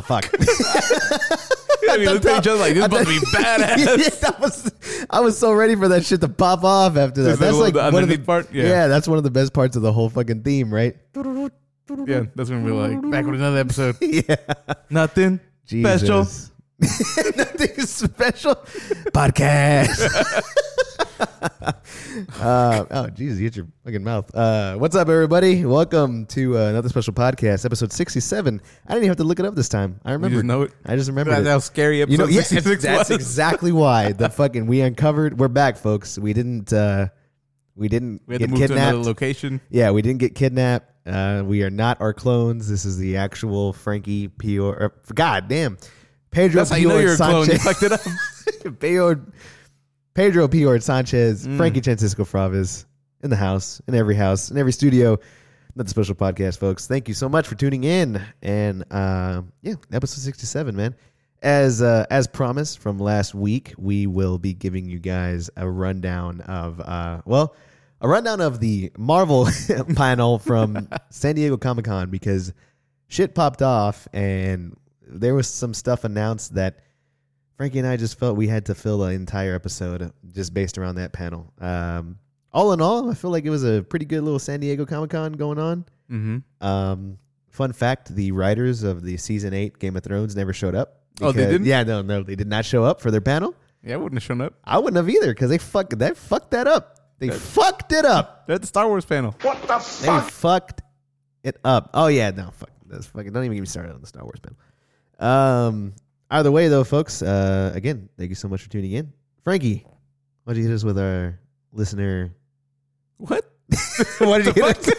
Oh fuck! we looked at each other like this must be badass. yeah, that was, I was so ready for that shit to pop off after that. That's little- like the one of the underneath part? Yeah. Yeah. that's one of the best parts of the whole fucking theme, right? yeah, that's gonna be like back with another episode. yeah, Nothing special. Nothing special. Podcast. uh, oh, Jesus, you hit your fucking mouth. Uh, what's up, everybody? Welcome to uh, another special podcast, episode 67. I didn't even have to look it up this time. I You remember. just know it. I just remember That's how scary episode You know, yeah, 66 that's was. exactly why the fucking we uncovered. We're back, folks. We didn't. uh We didn't we had to get move to kidnapped. another location. Yeah, we didn't get kidnapped. Uh, we are not our clones. This is the actual Frankie Pior. Or, God damn, Pedro That's how you know you're a clone. You fucked it up. Pedro, Pedro Pior Sanchez, Mm. Frankie Francisco Fraves in the house, in every house, in every studio. Not the special podcast, folks. Thank you so much for tuning in. And uh, yeah, episode sixty-seven, man. As uh, as promised from last week, we will be giving you guys a rundown of uh, well, a rundown of the Marvel panel from San Diego Comic Con because shit popped off and there was some stuff announced that Frankie and I just felt we had to fill an entire episode just based around that panel. Um, all in all, I feel like it was a pretty good little San Diego Comic Con going on. Mm-hmm. Um, fun fact: the writers of the season eight Game of Thrones never showed up. Oh, they didn't? Yeah, no, no, they did not show up for their panel. Yeah, I wouldn't have shown up. I wouldn't have either because they fucked that fucked that up. They fucked it up. They're at the Star Wars panel. What the fuck? They fucked it up. Oh yeah, no, fuck. That's fucking. Don't even get me started on the Star Wars panel. Um. Either way, though, folks. Uh. Again, thank you so much for tuning in, Frankie. Why don't you hit us with our listener? What? Why did you hit us?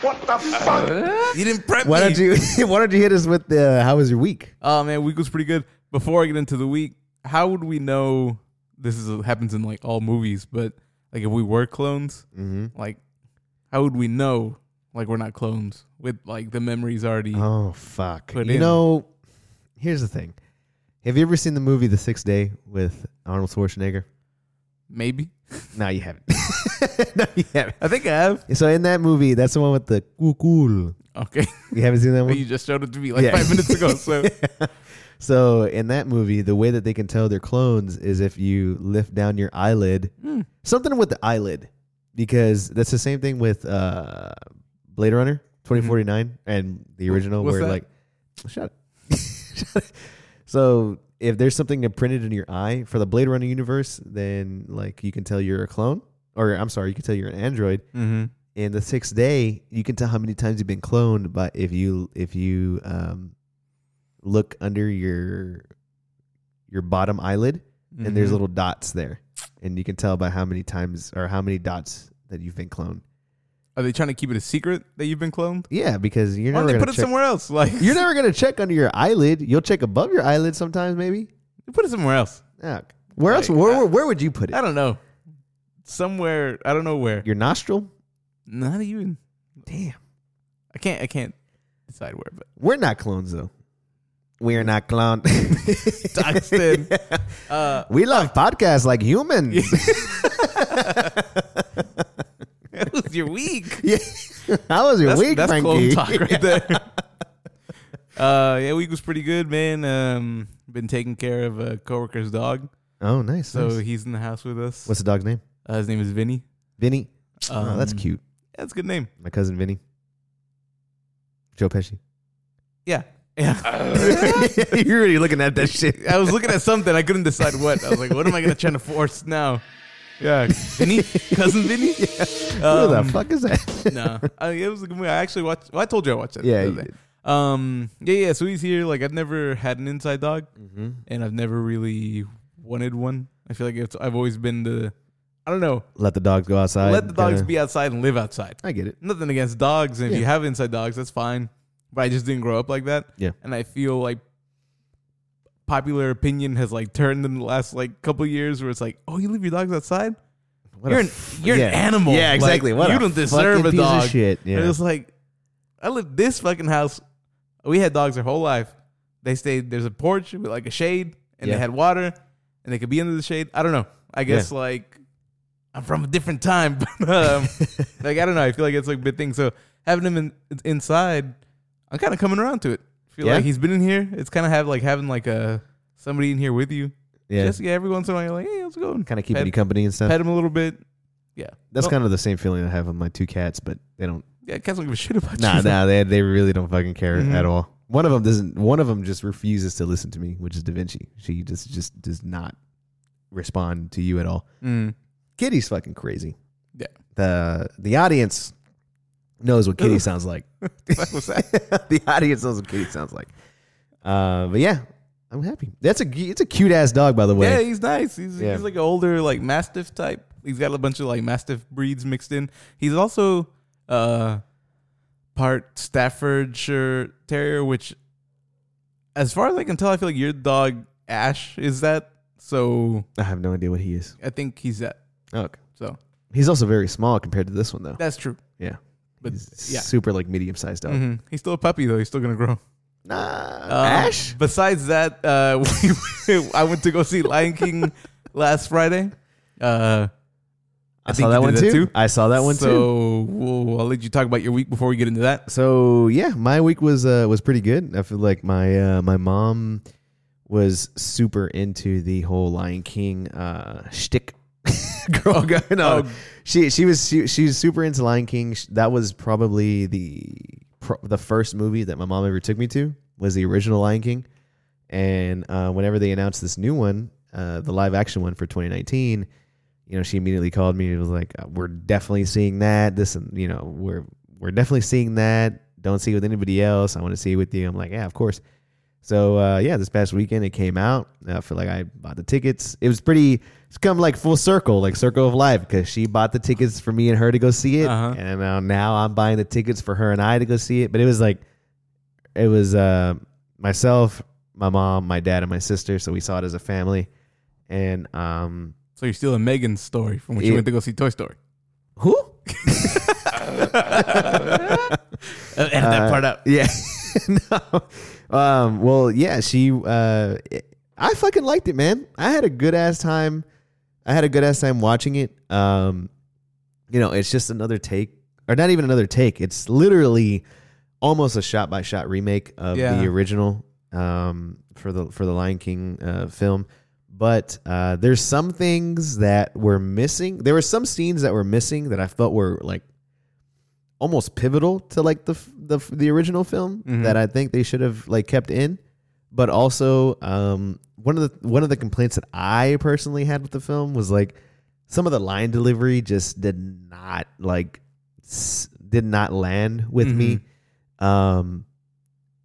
What the fuck? you didn't prep Why me. don't you? Why don't you hit us with the? How was your week? Oh man, week was pretty good. Before I get into the week, how would we know this is happens in like all movies? But like if we were clones, Mm-hmm. like how would we know like we're not clones with like the memories already? Oh fuck! Put you in. know, here's the thing. Have you ever seen the movie The Sixth Day with Arnold Schwarzenegger? Maybe. No, you haven't. no, you haven't. I think I have. So in that movie, that's the one with the cool cool. Okay. You haven't seen that one? you just showed it to me like Yeah. five minutes ago. So So in that movie, the way that they can tell they're clones is if you lift down your eyelid, Hmm. something with the eyelid, because that's the same thing with uh, Blade Runner twenty forty nine and the original, What's where that? like, shut it. So if there's something imprinted in your eye for the Blade Runner universe, then like you can tell you're a clone, or I'm sorry, you can tell you're an android. mm-hmm. In the sixth day, you can tell how many times you've been cloned, but if you if you um, look under your your bottom eyelid, and Mm-hmm. there's little dots there, and you can tell by how many times or how many dots that you've been cloned. Are they trying to keep it a secret that you've been cloned? Yeah, because you're Why never don't they gonna put it check, somewhere else? Like you're never gonna check under your eyelid. You'll check above your eyelid sometimes, maybe. put it somewhere else. Ah, where else? Like, Where, where, where would you put it? I don't know. Somewhere I don't know where. Your nostril? Not even. Damn. I can't. I can't decide where. But We're not clones though. We are not cloned. Doxton. uh, we love podcasts like humans. Was your week. yeah. How was your That's, week, that's Frankie? talk right there. uh, yeah, week was pretty good, man. Um, been taking care of a coworker's dog, Oh, nice. so nice. he's in the house with us. What's the dog's name? uh, his name is Vinny. Vinny. oh, that's Um, cute. That's a good name. My cousin Vinny. Joe Pesci. Yeah, yeah. You're already looking at that shit. I was looking at something. I couldn't decide what. I was like, what am I gonna try to force now? Yeah, Vinny, cousin Vinny. Who Um, the fuck is that? no, I, it was a good movie. I actually watched. Well, I told you I watched it. Yeah, you did. Um. Yeah. Yeah. So he's here. Like I've never had an inside dog, Mm-hmm. and I've never really wanted one. I feel like it's. I've always been the. I don't know. Let the dogs go outside. let the dogs kinda- be outside and live outside. I get it. Nothing against dogs, and if you have inside dogs, that's fine. But I just didn't grow up like that. Yeah. And I feel like popular opinion has like turned in the last like couple years, where it's like, oh, you leave your dogs outside. What you're an f- you're yeah. an animal. Yeah, exactly. Like, What you don't deserve a dog. shit. And Yeah. It's like I lived this fucking house. We had dogs our whole life. They stayed. There's a porch with like a shade, and Yeah. they had water, and they could be under the shade. I don't know. I guess like I'm from a different time. but, um, like I don't know. I feel like it's like a big thing. So having them in, inside, I'm kind of coming around to it. Feel Yeah? like he's been in here. It's kind of have like having like a somebody in here with you. Yeah, Just yeah, every once in a while you're like, hey, how's it going? kind of keeping you company and stuff. Pet him a little bit. Yeah, That's Well, kind of the same feeling I have with my two cats, but they don't. yeah. Cats don't give a shit about Nah, you. nah, nah, they they really don't fucking care Mhm. at all. One of them doesn't. One of them just refuses to listen to me, which is Da Vinci. She just just does not respond to you at all. Mm. Kitty's fucking crazy. Yeah. The the audience knows what Kitty sounds like. Fuck was that? the audience knows what Kitty sounds like. Uh, but yeah, I'm happy. That's a it's a cute ass dog, by the way. Yeah, he's nice. He's Yeah. he's like an older like mastiff type. He's got a bunch of like mastiff breeds mixed in. He's also uh part Staffordshire Terrier, which as far as I can tell, I feel like your dog Ash is that. So I have no idea what he is. I think he's that. Okay. So He's also very small compared to this one, though. that's true. Yeah, But He's yeah. super like medium sized dog. Mhm. He's still a puppy though. He's still gonna grow. Nah, Uh, Ash. Besides that, uh, we, I went to go see Lion King last Friday. Uh, I, I saw think that you one did too. too. I saw that one so too. we'll, I'll let you talk about your week before we get into that. So yeah, my week was uh, was pretty good. I feel like my uh, my mom was super into the whole Lion King uh, shtick. Girl, going on. Oh. She she was she, she was super into Lion King. That was probably the pro- the first movie that my mom ever took me to was the original Lion King. And uh, whenever they announced this new one, uh, the live action one for 2019, you know, she immediately called me. and was like, uh, "We're definitely seeing that. This, and you know, we're we're definitely seeing that. Don't see it with anybody else. I want to see it with you." I'm like, "Yeah, of course." So uh, yeah, this past weekend it came out. I feel like I bought the tickets. It was pretty. It's come like full circle, like circle of life, because she bought the tickets for me and her to go see it, Uh-huh. and uh, now I'm buying the tickets for her and I to go see it. But it was like, it was uh, myself, my mom, my dad, and my sister. So we saw it as a family, and um, So you're stealing Megan's story from when she went to go see Toy Story. who? Edit that part out. Yeah. no. Um, well, yeah, she uh I fucking liked it, man. I had a good ass time. I had a good ass time watching it. Um you know, it's just another take or not even another take. It's literally almost a shot by shot remake of Yeah. the original um for the for the Lion King uh film. But uh there's some things that were missing. There were some scenes that were missing that I felt were like almost pivotal to like the the the original film Mhm. that I think they should have like kept in. But also, um, one of the one of the complaints that I personally had with the film was like some of the line delivery just did not like s- did not land with me. Um,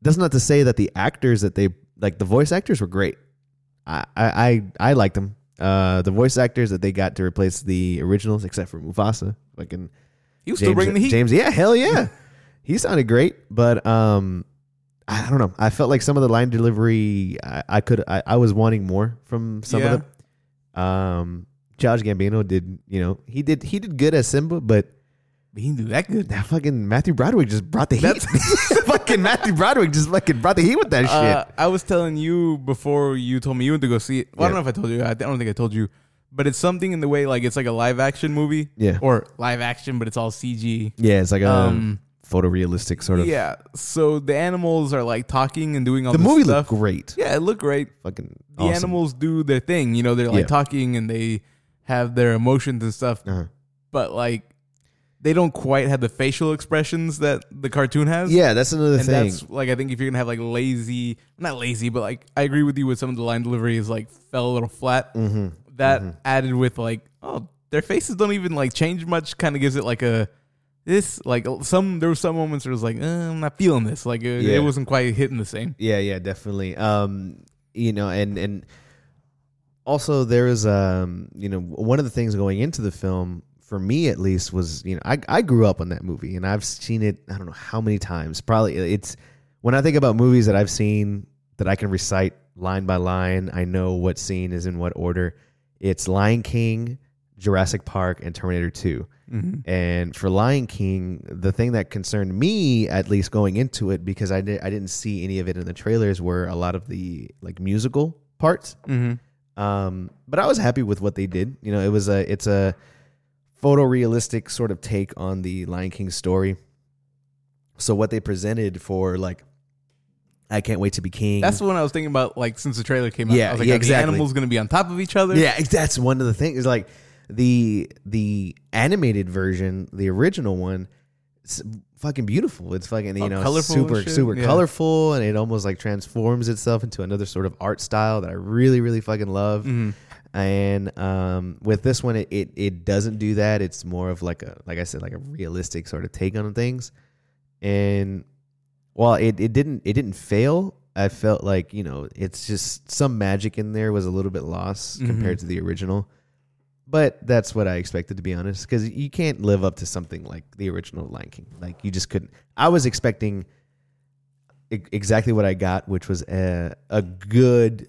that's not to say that the actors that they like the voice actors were great. I I I, I liked them. Uh, the voice actors that they got to replace the originals, except for Mufasa, fucking He was still bringing the heat. James, yeah, hell yeah, he sounded great, but um, I don't know. I felt like some of the line delivery, I, I could, I, I was wanting more from some Yeah. of them. Um, Josh Gambino did, you know, he did, he did good as Simba, but He didn't do that good. that fucking Matthew Broderick just brought the heat. Fucking Matthew Broderick just fucking brought the heat with that Uh, shit. I was telling you before you told me you went to go see it. Well, I don't know if I told you. I don't think I told you. But it's something in the way like it's like a live action movie. Yeah. Or live action, but it's all CG. Yeah, it's like a Um, photorealistic sort of. Yeah. So the animals are like talking and doing all the this movie stuff. looked great. Yeah, it looked great. Fucking The awesome. animals do their thing. You know, they're like Yeah. talking and they have their emotions and stuff. Uh-huh. But like they don't quite have the facial expressions that the cartoon has. Yeah, that's another thing. and thing. that's like I think if you're gonna have like lazy, not lazy, but like I agree with you with some of the line delivery is like fell a little flat. mm-hmm. That added with like oh their faces don't even like change much. Kind of gives it like a this like some there were some moments where it was like eh, I'm not feeling this. Like it, Yeah. it wasn't quite hitting the same. Yeah, yeah, definitely. Um, you know, and and also there is um, you know, one of the things going into the film for me at least was you know I I grew up on that movie and I've seen it I don't know how many times. Probably it's when I think about movies that I've seen that I can recite line by line. I know what scene is in what order. It's Lion King, Jurassic Park, and Terminator Two. Mm-hmm. And for Lion King, the thing that concerned me, at least going into it, because I did I didn't see any of it in the trailers, were a lot of the like musical parts. Mm-hmm. Um, but I was happy with what they did. You know, it was a it's a photorealistic sort of take on the Lion King story. So what they presented for like I can't wait to be king. That's the one I was thinking about. Like since the trailer came out, Yeah, I was like, yeah, exactly. the animals going to be on top of each other? yeah, that's one of the things. Is like the the animated version, the original one, it's fucking beautiful. It's fucking you Oh, know super super Yeah. colorful, and it almost like transforms itself into another sort of art style that I really really fucking love. Mhm. And um, with this one, it, it it doesn't do that. It's more of like a like I said, like a realistic sort of take on things. And while it, it didn't it didn't fail, I felt like you know it's just some magic in there was a little bit lost Mhm. compared to the original. But that's what I expected to be honest, because you can't live up to something like the original Lion King. Like you just couldn't. I was expecting e- exactly what I got, which was a a good,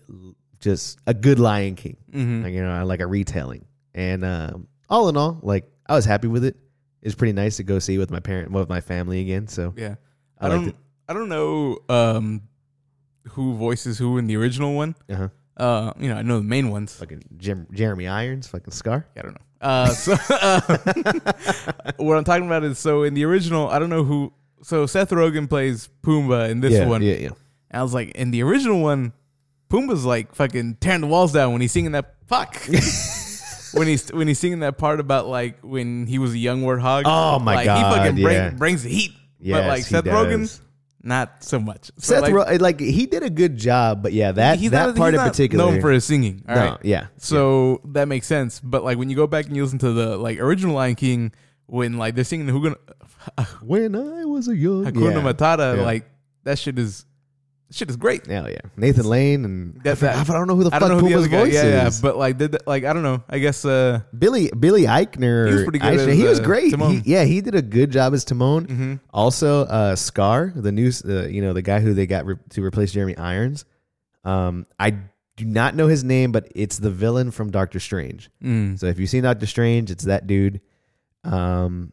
just a good Lion King Mhm. like you know like a retelling and um, all in all like i was happy with it it's pretty nice to go see with my parent with my family again so Yeah. I I, don't. I don't know um, who voices who in the original one. uh-huh Uh, you know, I know the main ones. fucking Jim, jeremy irons fucking scar I don't know. Uh, so uh, what I'm talking about is so in the original, I don't know who. So Seth Rogen plays Pumbaa in this yeah, one. yeah yeah And I was like, in the original one, Pumbaa's like fucking tearing the walls down when he's singing that fuck. when he's when he's singing that part about like when he was a young warthog. Oh my like, God, He fucking bring, yeah. brings the heat. but like Seth Rogen, does. Not so much. So, seth like, like, eh, like he did a good job but yeah that he's that not, part he's in not particular known for his singing. All no right. yeah So that makes sense. But like when you go back and you listen to the like original Lion King, when like they're singing Hakuna, when i was a young Hakuna yeah. Matata, Yeah. like that shit is shit is great. Hell yeah nathan lane and I, forgot- I don't know who the I fuck don't who the Pumbaa's other guy. voice Yeah, yeah, is but like did like I don't know. I guess uh Billy Billy Eichner. He was pretty good Eichner, as, he was uh, great. He, yeah, he did a good job as Timon. mhm. Also, uh, Scar, the new, uh, you know, the guy who they got re- to replace Jeremy Irons. Um, I do not know his name, but it's the villain from Doctor Strange. Mm. So if you've seen Doctor Strange, it's that dude. Um,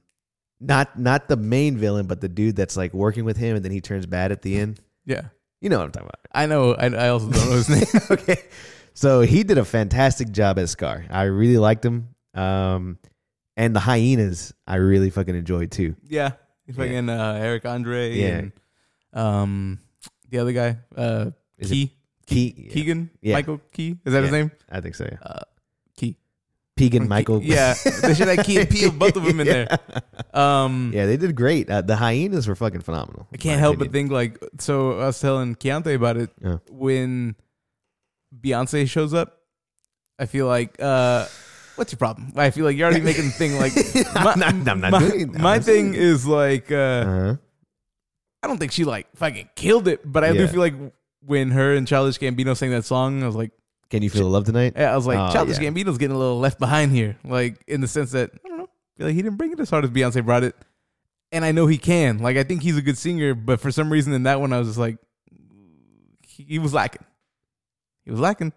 not not the main villain, but the dude that's like working with him, and then he turns bad at the end. yeah. You know what I'm talking about. I know. I, I also don't know his name. okay. So he did a fantastic job as Scar. I really liked him. Um, and the hyenas, I really fucking enjoyed too. yeah, fucking uh, Eric Andre Yeah. and um the other guy, uh, Is Key Key, Keegan Yeah. Michael Key. Is that his Yeah. name? I think so. Yeah. Uh. From Michael. Yeah, they should have Key and P both of them in there. Um, Yeah, they did great. Uh, the hyenas were fucking phenomenal. I can't help but think like so. I was telling Keontae about it Yeah. when Beyonce shows up. I feel like uh, what's your problem? I feel like you're already making the thing like I'm not- I'm not my, doing that. my thing is like uh, Uh-huh. I don't think she like fucking killed it, but I do Yeah. feel like when her and Childish Gambino sang that song, I was like, Can you feel the love tonight? yeah, I was like, Oh, Childish yeah. Gambino's getting a little left behind here, like in the sense that I don't know, I feel like he didn't bring it as hard as Beyonce brought it, and I know he can. Like I think he's a good singer, but for some reason in that one, I was just like, he, he was lacking. He was lacking.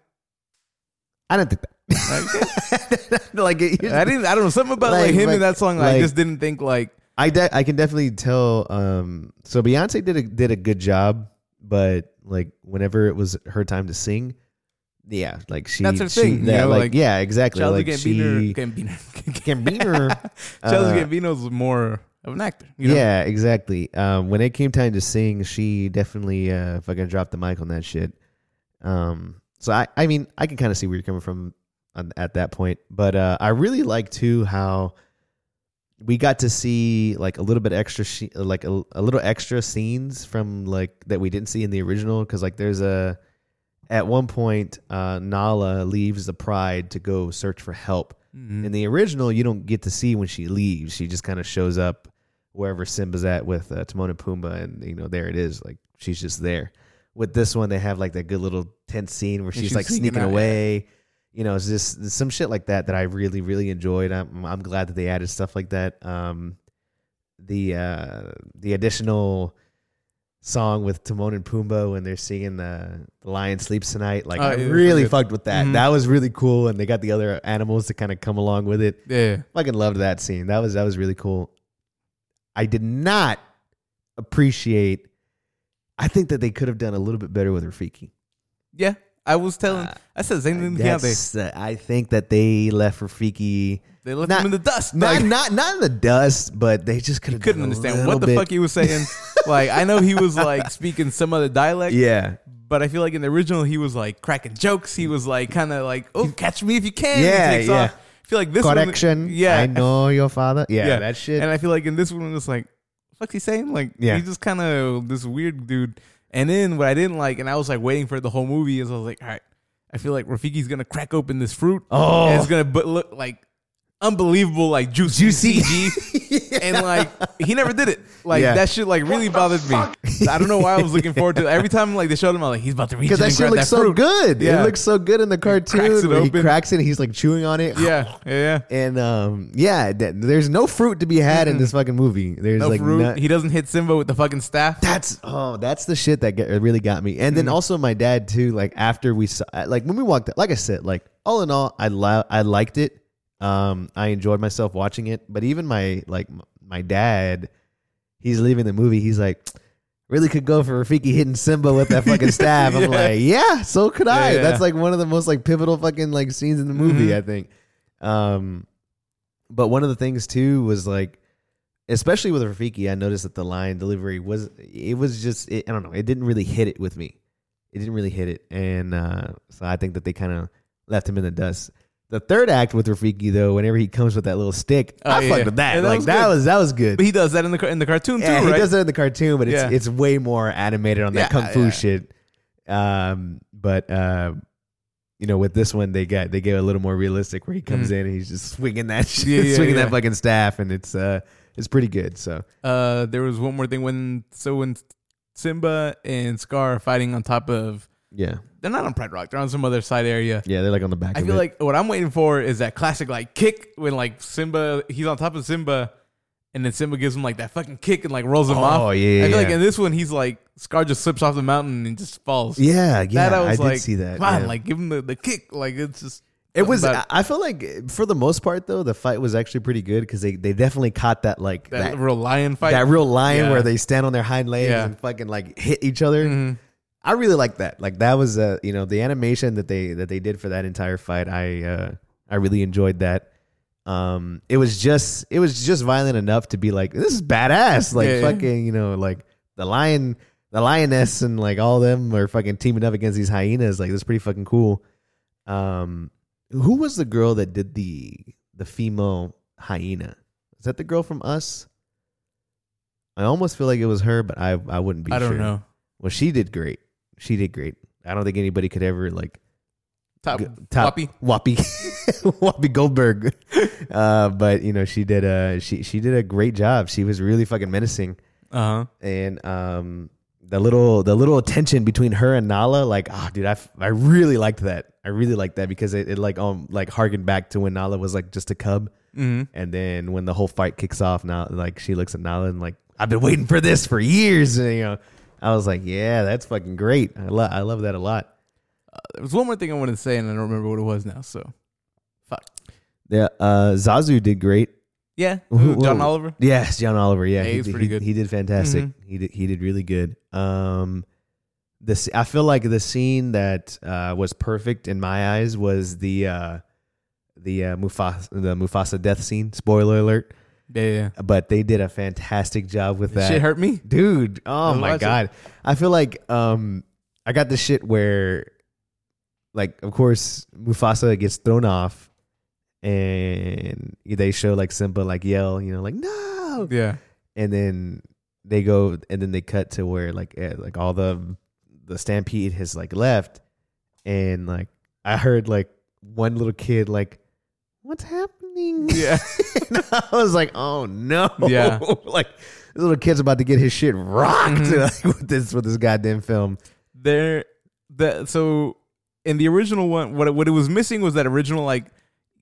I didn't think that. like it, I didn't. I don't know something about like, Like- him like- in that song. I like- just didn't think like I de- I can definitely tell. Um, so Beyonce did a did a good job, but like whenever it was her time to sing, yeah, like she That's her she- thing, you yeah, know, like, like, yeah, exactly. Childish like Gambino. she Gambino. Gambino, uh, Gambino's more of an actor. You know? Yeah, exactly. Um, when it came time to sing, she definitely uh, fucking dropped the mic on that shit. Um, so I, I mean, I can kind of see where you're coming from on, at that point, but uh, I really like too how we got to see like a little bit extra, she- like a, a little extra scenes from like that we didn't see in the original because like there's a at one point uh, Nala leaves the Pride to go search for help. Mhm. In the original, you don't get to see when she leaves. She just kind of shows up wherever Simba's at with uh, Timon and Pumbaa, and you know there it is. Like she's just there. With this one, they have like that good little tense scene where she's, she's like sneaking sneaking out, yeah. away. You know, it's just some shit like that that I really really enjoyed. I'm I'm glad that they added stuff like that. Um, the uh the additional song with Timon and Pumbaa when they're singing the, the Lion Sleeps Tonight. Like Oh, I yeah, really good. fucked with that. Mhm. That was really cool, and they got the other animals to kind of come along with it. Yeah. Fucking loved that scene. That was that was really cool. I did not appreciate. I think that they could have done a little bit better with Rafiki. Yeah. I was telling, I said the same thing to Keontae. Uh, I think that they left Rafiki They left not- him in the dust. not Like, not not in the dust, but they just could couldn't understand what the fuck he was saying. like I know he was like speaking some other dialect, Yeah, but I feel like in the original he was like cracking jokes. He was like kind of like, "Oh, catch me if you can." Yeah, yeah. off. I feel like this one- correction. yeah, I know your father. Yeah, yeah, that shit. And I feel like in this one it's like, "What's he saying?" Like, Yeah. he's just kind of this weird dude. And then what I didn't like, and I was like waiting for the whole movie, is I was like, "All right, I feel like Rafiki's gonna crack open this fruit. Oh. and it's gonna but look like." Unbelievable, like juicy, Juicy. CG, and like he never did it. Like Yeah. that shit, like really bothered me. I don't know why I was looking forward to. it. Every time like they showed him, I'm like, he's about to reach because that and shit grab looks that so fruit. good. Yeah. It looks so good in the cartoon. cracks it where he cracks it. and He's like chewing on it. Yeah, yeah, yeah. And um, yeah, th- there's no fruit to be had in this fucking movie. There's No like fruit. no- he doesn't hit Simba with the fucking staff. That's oh, that's the shit that get, really got me. And then also my dad too. Like after we saw, like when we walked, like I said, like all in all, I li- I liked it. Um, I enjoyed myself watching it. But even my like my dad, he's leaving the movie. He's like, really could go for Rafiki hitting Simba with that fucking staff. I'm like, yeah, so could I. Yeah, yeah. That's like one of the most like pivotal fucking like scenes in the movie. Mhm. I think. Um, but one of the things too was like especially with Rafiki, I noticed that the line delivery was it was just it, I don't know, it didn't really hit it with me. It didn't really hit it, and uh, so I think that they kind of left him in the dust. The third act with Rafiki though, whenever he comes with that little stick, Oh, I yeah. fucked with that. Yeah, that like was that good. was that was good. But he does that in the in the cartoon yeah, too, he right? does that in the cartoon, but it's Yeah. it's way more animated on that Yeah, kung fu yeah. shit. Um, but uh, you know, with this one, they got they gave it a little more realistic, where he comes in and he's just swinging that shit, Mm. Yeah, yeah, swinging yeah. that fucking staff, and it's uh, it's pretty good. So Uh, there was one more thing when so when Simba and Scar are fighting on top of yeah, they're not on Pride Rock, they're on some other side area. yeah, they're like on the back. I of feel it. like what I'm waiting for is that classic like kick when like Simba he's on top of Simba and then Simba gives him like that fucking kick and like rolls him oh, off. Oh, yeah, I feel like yeah. in this one he's like Scar just slips off the mountain and just falls. yeah, yeah, that I was did like, see that. Come on, yeah. like give him the, the kick. Like it's just It was. I I feel like for the most part though, the fight was actually pretty good because they, they definitely caught that like that, that, real lion fight. that real lion Yeah. where they stand on their hind legs Yeah. and fucking like hit each other. Mm-hmm. I really like that. Like that was uh you know the animation that they that they did for that entire fight. I uh I really enjoyed that. Um, it was just it was just violent enough to be like this is badass. Like Yeah, yeah. fucking you know like the lion the lioness and like all them are fucking teaming up against these hyenas. Like that's pretty fucking cool. Um, who was the girl that did the the female hyena? Is that the girl from Us? I almost feel like it was her, but I I wouldn't be. I don't sure. know. Well, she did great. She did great. I don't think anybody could ever like Top, g- top Whoppy. Whoopi Whoopi Goldberg. Uh, but you know she did a she she did a great job. She was really fucking menacing, Uh huh. and um the little the little tension between her and Nala, like ah, dude, I, f- I really liked that. I really liked that because it, it like um like harkened back to when Nala was like just a cub, hmm and then when the whole fight kicks off, now like she looks at Nala and like I've been waiting for this for years, and you know. I was like, yeah, that's fucking great. I love I love that a lot. There was one more thing I wanted to say, and I don't remember what it was now. So, fuck. Yeah, uh, Zazu did great. Yeah, John whoa. Oliver. Yes, John Oliver. Yeah, Yeah, he was pretty he, good. He did fantastic. Mhm. He did he did really good. Um, this I feel like the scene that uh, was perfect in my eyes was the uh, the uh, Mufasa the Mufasa death scene. Spoiler alert! Yeah, yeah. But they did a fantastic job with that. Shit hurt me. dude. Oh my it. god, I feel like um, I got this shit where, like, of course, Mufasa gets thrown off, and they show like Simba like yell, you know, like no, Yeah. and then they go, and then they cut to where like eh, like all the the stampede has like left, and like I heard like one little kid like, what's happening? Yeah. and I was like, oh no. Yeah. like this little kid's about to get his shit rocked Mhm. like, with this with this goddamn film. there the so in the original one what it, what it was missing was that original like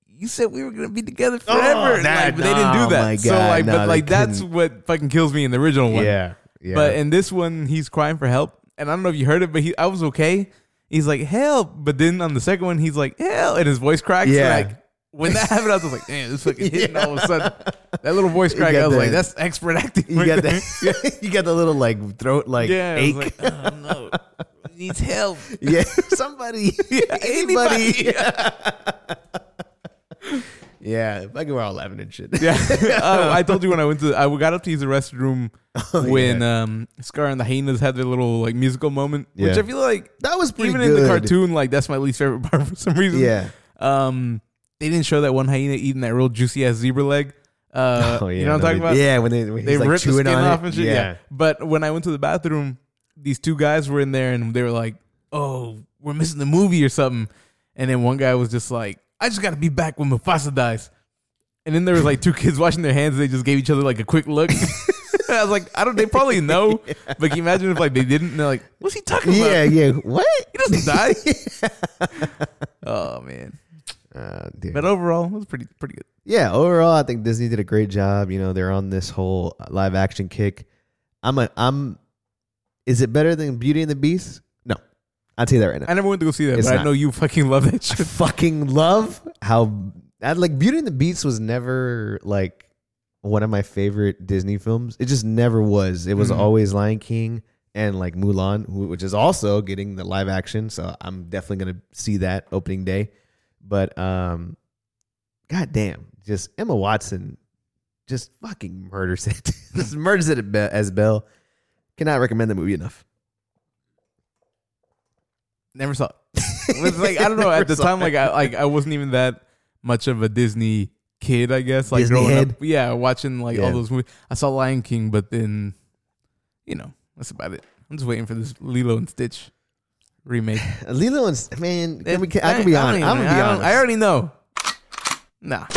you said we were gonna be together forever that- like, but they didn't oh do that my so like no, but like that's couldn't. what fucking kills me in the original one Yeah. Yeah. but in this one he's crying for help and i don't know if you heard it but he i was okay he's like help but then on the second one he's like hell and his voice cracks Yeah. like when that happened i was like damn this fucking hitting Yeah. all of a sudden that little voice crack i was the- like that's expert acting you right got there. that you got the little like throat like yeah I was ache. like, oh no needs help. yeah, somebody, anybody. yeah, like we're all laughing and shit. Yeah, uh, I told you when I went to, I got up to use the restroom Oh, when yeah. um, Scar and the hyenas had their little like musical moment, which I feel like that was pretty even good. in the cartoon, like that's my least favorite part for some reason. Yeah, Um, they didn't show that one hyena eating that real juicy ass zebra leg. Uh, oh yeah, you know what I'm no, talking about? Yeah, when they when They like, ripped the skin off it. and shit. Yeah. But when I went to the bathroom, these two guys were in there and they were like, "Oh, we're missing the movie or something." And then one guy was just like, "I just got to be back when Mufasa dies." And then there was like two kids washing their hands. And they just gave each other like a quick look. I was like, I don't. They probably know, but can you imagine if like they didn't? And they're like, "What's he talking about? yeah, yeah. What? He doesn't die." oh man! Uh. But overall, it was pretty pretty good. yeah, overall, I think Disney did a great job. You know, they're on this whole live action kick. I'm a, I'm. Is it better than Beauty and the Beast? No, I'll tell you that right now. I never went to go see that, It's but I know you fucking love that I fucking love how I, like Beauty and the Beast was never like one of my favorite Disney films. It just never was. It was Mhm. always Lion King and like Mulan, which is also getting the live action. So I'm definitely gonna see that opening day. But um, god damn, just Emma Watson, just fucking murders it. just murders it as Belle. Cannot recommend the movie enough. Never saw it. It like I don't know. At the time, it. like I like I wasn't even that much of a Disney kid. I guess like Disney growing head? up, yeah, watching like Yeah. all those movies. I saw Lion King, but then you know that's about it. I'm just waiting for this Lilo and Stitch remake. Lilo and S- man, can we, I can be honest. I'm gonna be honest. I already know. Nah,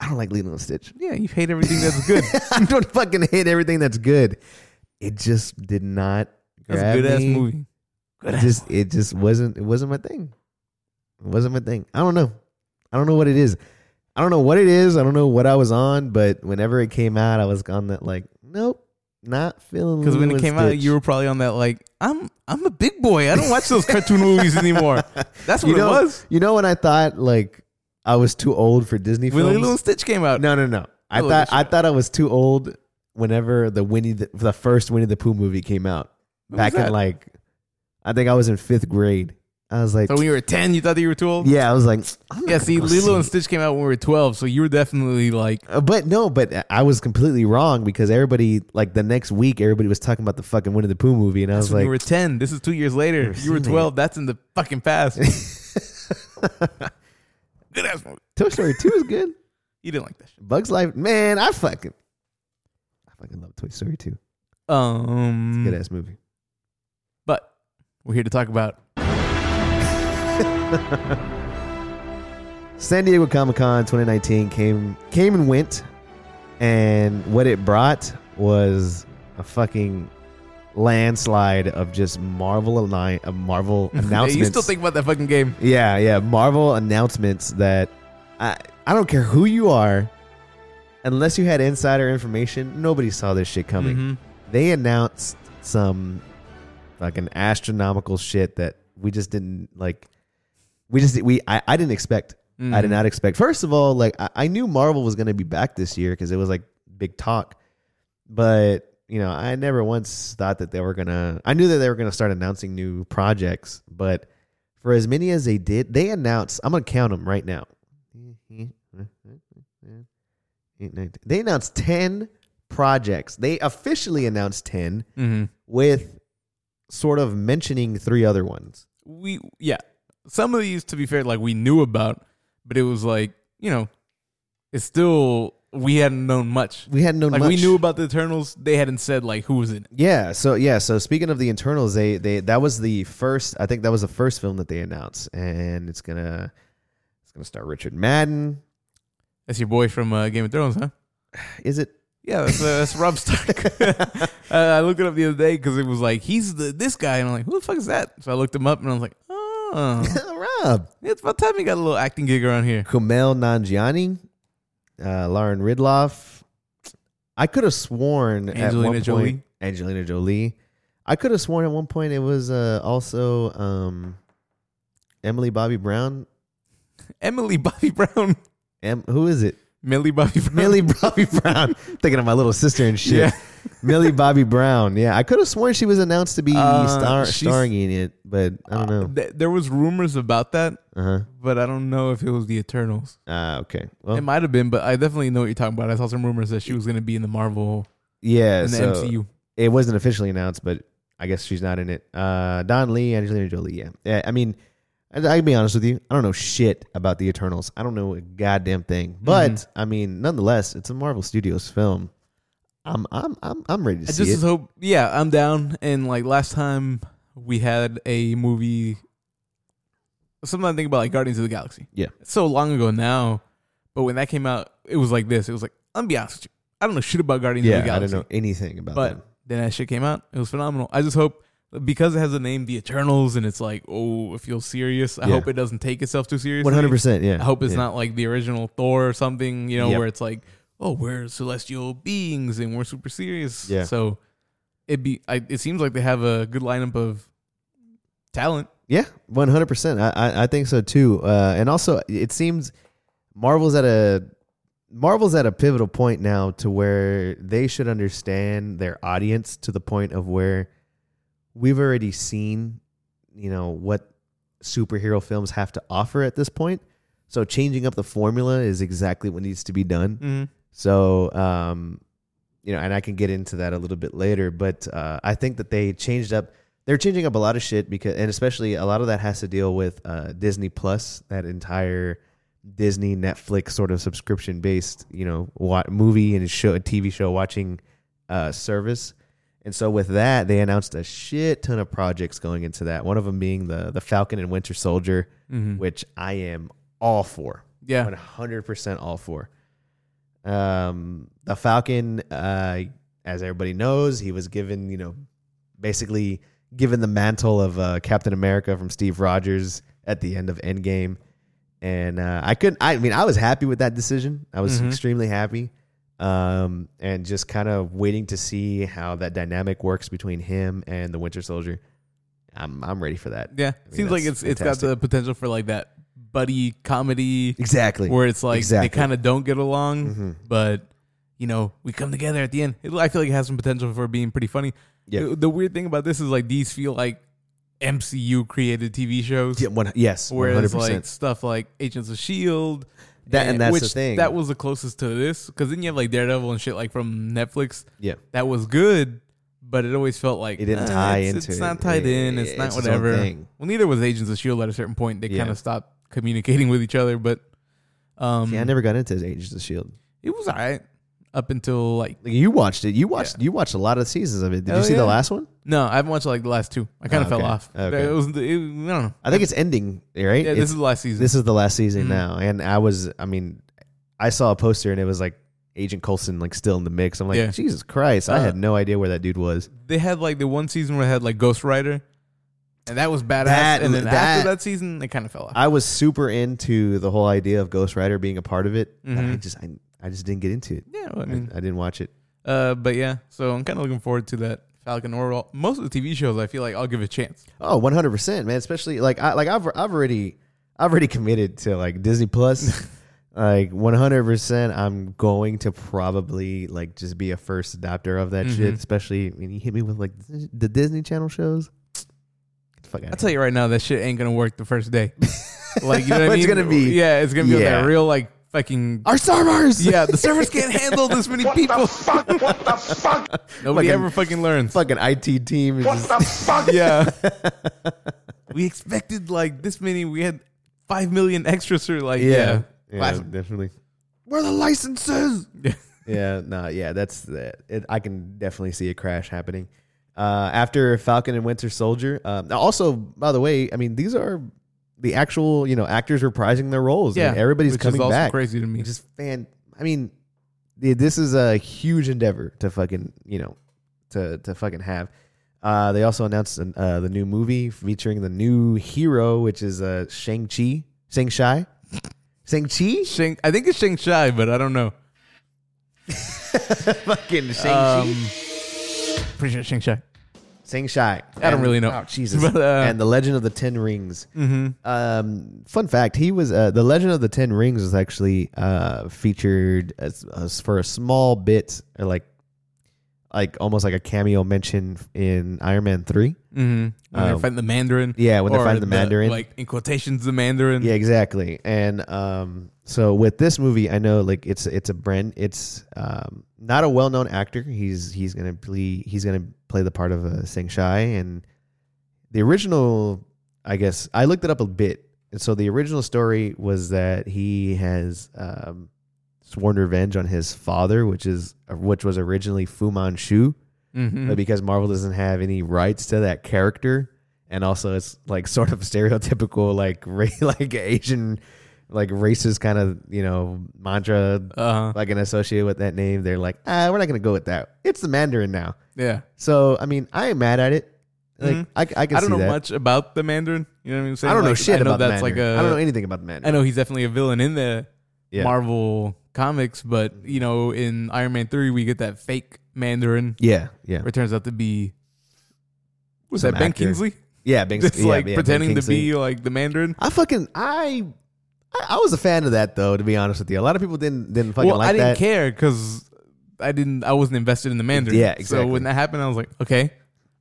I don't like Lilo and Stitch. yeah, you hate everything that's good. I don't fucking hate everything that's good. It just did not That's a grab good ass me. movie. Good It ass. just it just wasn't it wasn't my thing. It wasn't my thing. I don't know. I don't know what it is. I don't know what it is. I don't know what I was on, but whenever it came out, I was on that like, nope, not feeling. Because when it came out, you were probably on that like I'm I'm a big boy. I don't watch those cartoon movies anymore. That's what you know, it was. You know when I thought like I was too old for Disney When films. Lilo and Stitch came out. No, no, no. I Lilo thought I thought I was too old whenever the Winnie the, the first Winnie the Pooh movie came out When back in like I think I was in fifth grade. I was like, So when you were 10, you thought that you were too old? yeah, I was like, I'm not Yeah, gonna see, go Lilo and Stitch came out when we were 12, so you were definitely like, Uh, but no, but I was completely wrong because everybody like the next week everybody was talking about the fucking Winnie the Pooh movie, and I was when like, you were 10. This is two years later. You were seen it. 12. That's in the fucking past. Good ass movie. Toy Story Two is good. You didn't like that shit. Bugs Life, man, I fucking, I fucking love Toy Story Two. Um, Good ass movie. But we're here to talk about. San Diego Comic Con 2019 came came and went, and what it brought was a fucking landslide of just Marvel align, uh, Marvel announcements. you still think about that fucking game. yeah, yeah, Marvel announcements that I I don't care who you are, unless you had insider information, nobody saw this shit coming. Mhm. They announced some fucking astronomical shit that we just didn't like. We just we I, I didn't expect. I did Mhm. not expect. First of all, like I, I knew Marvel was going to be back this year because it was like big talk, but you know I never once thought that they were gonna. I knew that they were gonna start announcing new projects, but for as many as they did, they announced. I'm gonna count them right now. They announced ten projects. They officially announced ten Mhm. with sort of mentioning three other ones. We, yeah. Some of these, to be fair, like we knew about, but it was like, you know, it's still, we hadn't known much. We hadn't known Like much. we knew about the Eternals. They hadn't said like who was in it. Yeah, so yeah, so speaking of the Eternals, they they that was the first I think that was the first film that they announced and it's going to it's going to star Richard Madden. That's your boy from uh, Game of Thrones, huh? Is it Yeah, that's, uh, that's Rob Stark. uh, I looked it up the other day because it was like he's the this guy, and I'm like, who the fuck is that? So I looked him up, and I was like, oh, Rob? it's about time you got a little acting gig around here. Kumail Nanjiani, uh Lauren Ridloff. I could have sworn at Angelina one point Jolie. Angelina Jolie. I could have sworn at one point it was uh also um Emily Bobby Brown. Emily Bobby Brown, Em, who is it? Millie Bobby Brown. Millie Bobby Brown. Thinking of my little sister and shit. Yeah. Millie Bobby Brown. Yeah, I could have sworn she was announced to be Uh, star, starring in it, but I don't know. Th- there was rumors about that, Uh huh. but I don't know if it was the Eternals. Ah, okay. Well, it might have been, but I definitely know what you're talking about. I saw some rumors that she was going to be in the Marvel yeah. in the so MCU. it wasn't officially announced, but I guess she's not in it. Uh, Don Lee, Angelina Jolie. Yeah. yeah I mean, I, I can be honest with you. I don't know shit about the Eternals. I don't know a goddamn thing. But Mhm. I mean, nonetheless, it's a Marvel Studios film. I'm I'm I'm I'm ready to see it. I see just it. hope, yeah, I'm down. And like last time we had a movie, something I think about like Guardians of the Galaxy. Yeah. It's so long ago now, but when that came out, it was like this. It was like, I'm gonna be honest with you. I don't know shit about Guardians yeah, of the I Galaxy. don't know anything about But them. then that shit came out. It was phenomenal. I just hope because it has the name The Eternals and it's like, oh, it feels serious. I Yeah. hope it doesn't take itself too seriously. One hundred percent. Yeah. I hope it's yeah. not like the original Thor or something, you know, Yep. where it's like, oh, we're celestial beings and we're super serious. Yeah. So it be I, it seems like they have a good lineup of talent. Yeah, one hundred percent. I I I think so too. Uh, and also, it seems Marvel's at a Marvel's at a pivotal point now to where they should understand their audience to the point of where we've already seen, you know, what superhero films have to offer at this point. So changing up the formula is exactly what needs to be done. Mm-hmm. So, um, you know, and I can get into that a little bit later, but uh, I think that they changed up. They're changing up a lot of shit because, and especially a lot of that has to deal with uh, Disney Plus, that entire Disney Netflix sort of subscription based, you know, movie and show, TV show watching uh, service. And so with that, they announced a shit ton of projects going into that. One of them being the the Falcon and Winter Soldier, Mm-hmm. which I am all for. Yeah. One hundred percent all for. Um, the Falcon, uh, as everybody knows, he was given, you know, basically given the mantle of uh, Captain America from Steve Rogers at the end of Endgame, and uh, I couldn't. I mean, I was happy with that decision. I was Mhm. extremely happy, um, and just kind of waiting to see how that dynamic works between him and the Winter Soldier. I'm I'm ready for that. Yeah. mean, Seems like it's it's got the potential for like that buddy comedy Exactly. where it's like Exactly. they kind of don't get along, Mhm. but you know, we come together at the end. It, I feel like it has some potential for being pretty funny. Yeah. The, the weird thing about this is like these feel like MCU created TV shows. Yeah, one, yes, Whereas hundred like stuff like Agents of Shield, That- and that's the thing. That was the closest to this because then you have like Daredevil and shit like from Netflix. Yeah. That was good, but it always felt like It didn't tie it's, into It's not tied in. It's, It's not whatever. Well, neither was Agents of Shield at a certain point. They Yeah. kind of stopped communicating with each other, but um, See, I never got into Agents of Shield. it was alright up until like you watched it. You watched. You watched a lot of seasons of it. Did Hell you see yeah. the last one? no, I haven't watched like the last two. I kind Oh, of fell okay. off. Okay. It was. It, I don't know. I think it's ending, right? yeah. It's- This is the last season. this is the last season Mhm. now, and I was. I mean, I saw a poster and it was like Agent Coulson like still in the mix. I'm like, Yeah. Jesus Christ! I Uh, had no idea where that dude was. they had like the one season where they had like Ghost Rider, and that was badass. That- and then that- after that season, it kind of fell off. I was super into the whole idea of Ghost Rider being a part of it. I Mhm. just, I, I just didn't get into it. yeah, well, I I, mean, I didn't watch it. uh, but yeah. So I'm kind of looking forward to that Falcon or all- most of the TV shows. I feel like I'll give a chance. Oh, 100 percent, man. Especially like I like I've I've already I've already committed to like Disney Plus. like 100 percent, I'm going to probably like just be a first adopter of that shit. Mhm. Especially when you hit me with like the Disney Channel shows. Fuck I'll tell you right now, that shit ain't gonna work the first day. like you know what I mean? It's gonna be- yeah, it's gonna be Yeah. that real like fucking. Our servers. Yeah, the servers can't handle this many people. fuck? What the fuck? Nobody Fucking- ever fucking learns. Fucking IT team. Is What just, the fuck? Yeah. we expected like this many. We had five million extras or like yeah. yeah. Yeah, Classic. definitely. Where are the licenses? Yeah. yeah, no, yeah, that's that. It, I can definitely see a crash happening. Uh, after Falcon and Winter Soldier. Um, also, by the way, I mean these are the actual you know actors reprising their roles. Yeah, and everybody's which coming is also back. crazy to me. Just fan. I mean, th- this is a huge endeavor to fucking you know to to fucking have. Uh, they also announced an, uh, the new movie featuring the new hero, which is uh, Shang Chi, Shang Chi, Shang Chi, Shang, I think it's Shang Chi, but I don't know. fucking Shang Um, pretty sure Shang Chi. Shang Chi. I don't really know. Oh, Jesus. But, uh, and the Legend of the Ten Rings. Mm-hmm. Um, fun fact: He was uh, the Legend of the Ten Rings was actually uh, featured as, as for a small bit, or like like almost like a cameo mention in Iron Man three. Mm-hmm. When they're Um, fighting the Mandarin. Yeah, when they're Or fighting the Mandarin. Like in quotations, the Mandarin. Yeah, exactly. And um, so with this movie, I know like it's it's a brand. It's um, not a well known actor. He's he's gonna play he's gonna play the part of uh, Shang-Chi. And the original, I guess I looked it up a bit. And so the original story was that he has um, sworn revenge on his father, which is which was originally Fu Manchu. Mm-hmm. but because Marvel doesn't have any rights to that character, and also it's like sort of stereotypical like ra- like Asian like racist kind of you know mantra Uh-huh. like an associated with that name. They're like, ah, we're not gonna go with that. It's the Mandarin now. Yeah. So I mean, I am mad at it. Like Mhm. I, I can I don't know that. much about the Mandarin. You know what I'm saying? I don't know Like, shit I know about the that's Mandarin. like a. I don't know anything about the Mandarin. I know he's definitely a villain in the Yeah. Marvel comics, but you know, in Iron Man three, we get that fake Mandarin, Yeah, yeah, where it turns out to be was that Ben actor. Kingsley? yeah. Ben. Just yeah, like yeah, pretending to be like the Mandarin. I fucking I, I I was a fan of that though. To be honest with you, a lot of people didn't didn't fucking well, like I didn't that. care because I didn't. I wasn't invested in the Mandarin. Yeah, exactly. So when that happened, I was like, okay.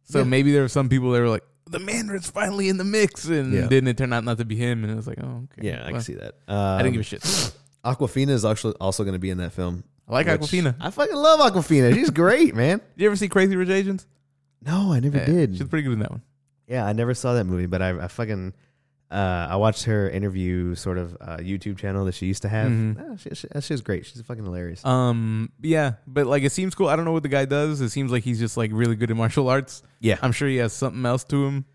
So Yeah. maybe there were some people that were like, the Mandarin's finally in the mix, and Yeah. then it turned out not to be him, and it was like, oh, okay. Yeah, I can see that. Um, I didn't give a shit. Awkwafina is actually also going to be in that film. I like which- Awkwafina. I fucking love Awkwafina. She's great, man. Did you ever see Crazy Rich Asians? No, I never Yeah, did. She's pretty good in that one. Yeah, I never saw that movie, but I, I fucking uh, I watched her interview sort of uh, YouTube channel that she used to have. Mhm. Ah, she, she, she's great. She's fucking hilarious. Um, yeah, but like it seems cool. I don't know what the guy does. It seems like he's just like really good at martial arts. yeah. I'm sure he has something else to him,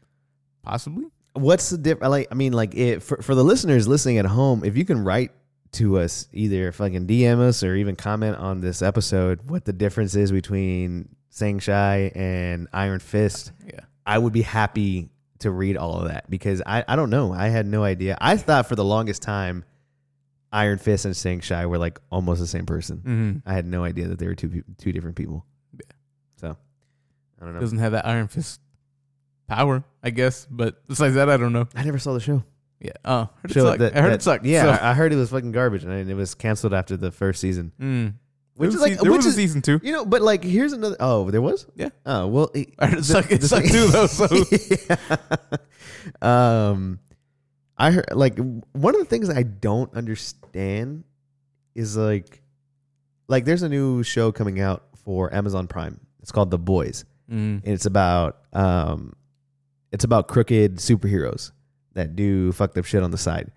possibly. What's the difference? Like, I mean, like, it, for for the listeners listening at home, if you can write to us, either fucking DM us or even comment on this episode, what the difference is between Shang-Chi and Iron Fist. Yeah. I would be happy to read all of that because I, I don't know. I had no idea. I thought for the longest time Iron Fist and Shang-Chi were like almost the same person. Mm-hmm. I had no idea that they were two two different people. Yeah. So I don't know. Doesn't have that Iron Fist power, I guess. But besides that, I don't know. I never saw the show. Yeah. Oh, heard it Show sucked. that- I heard that- it sucked. Yeah, So, I I heard it was fucking garbage, and it was canceled after the first season. mm. Which is like, se- there which is season two. you know, but like here's another. Oh, there was. Yeah. Oh well, it, I heard it sucked. It sucked too, though. So Yeah. um, I heard like one of the things I don't understand is like, like there's a new show coming out for Amazon Prime. It's called The Boys, Mm. and it's about um, it's about crooked superheroes that do fucked up shit on the side,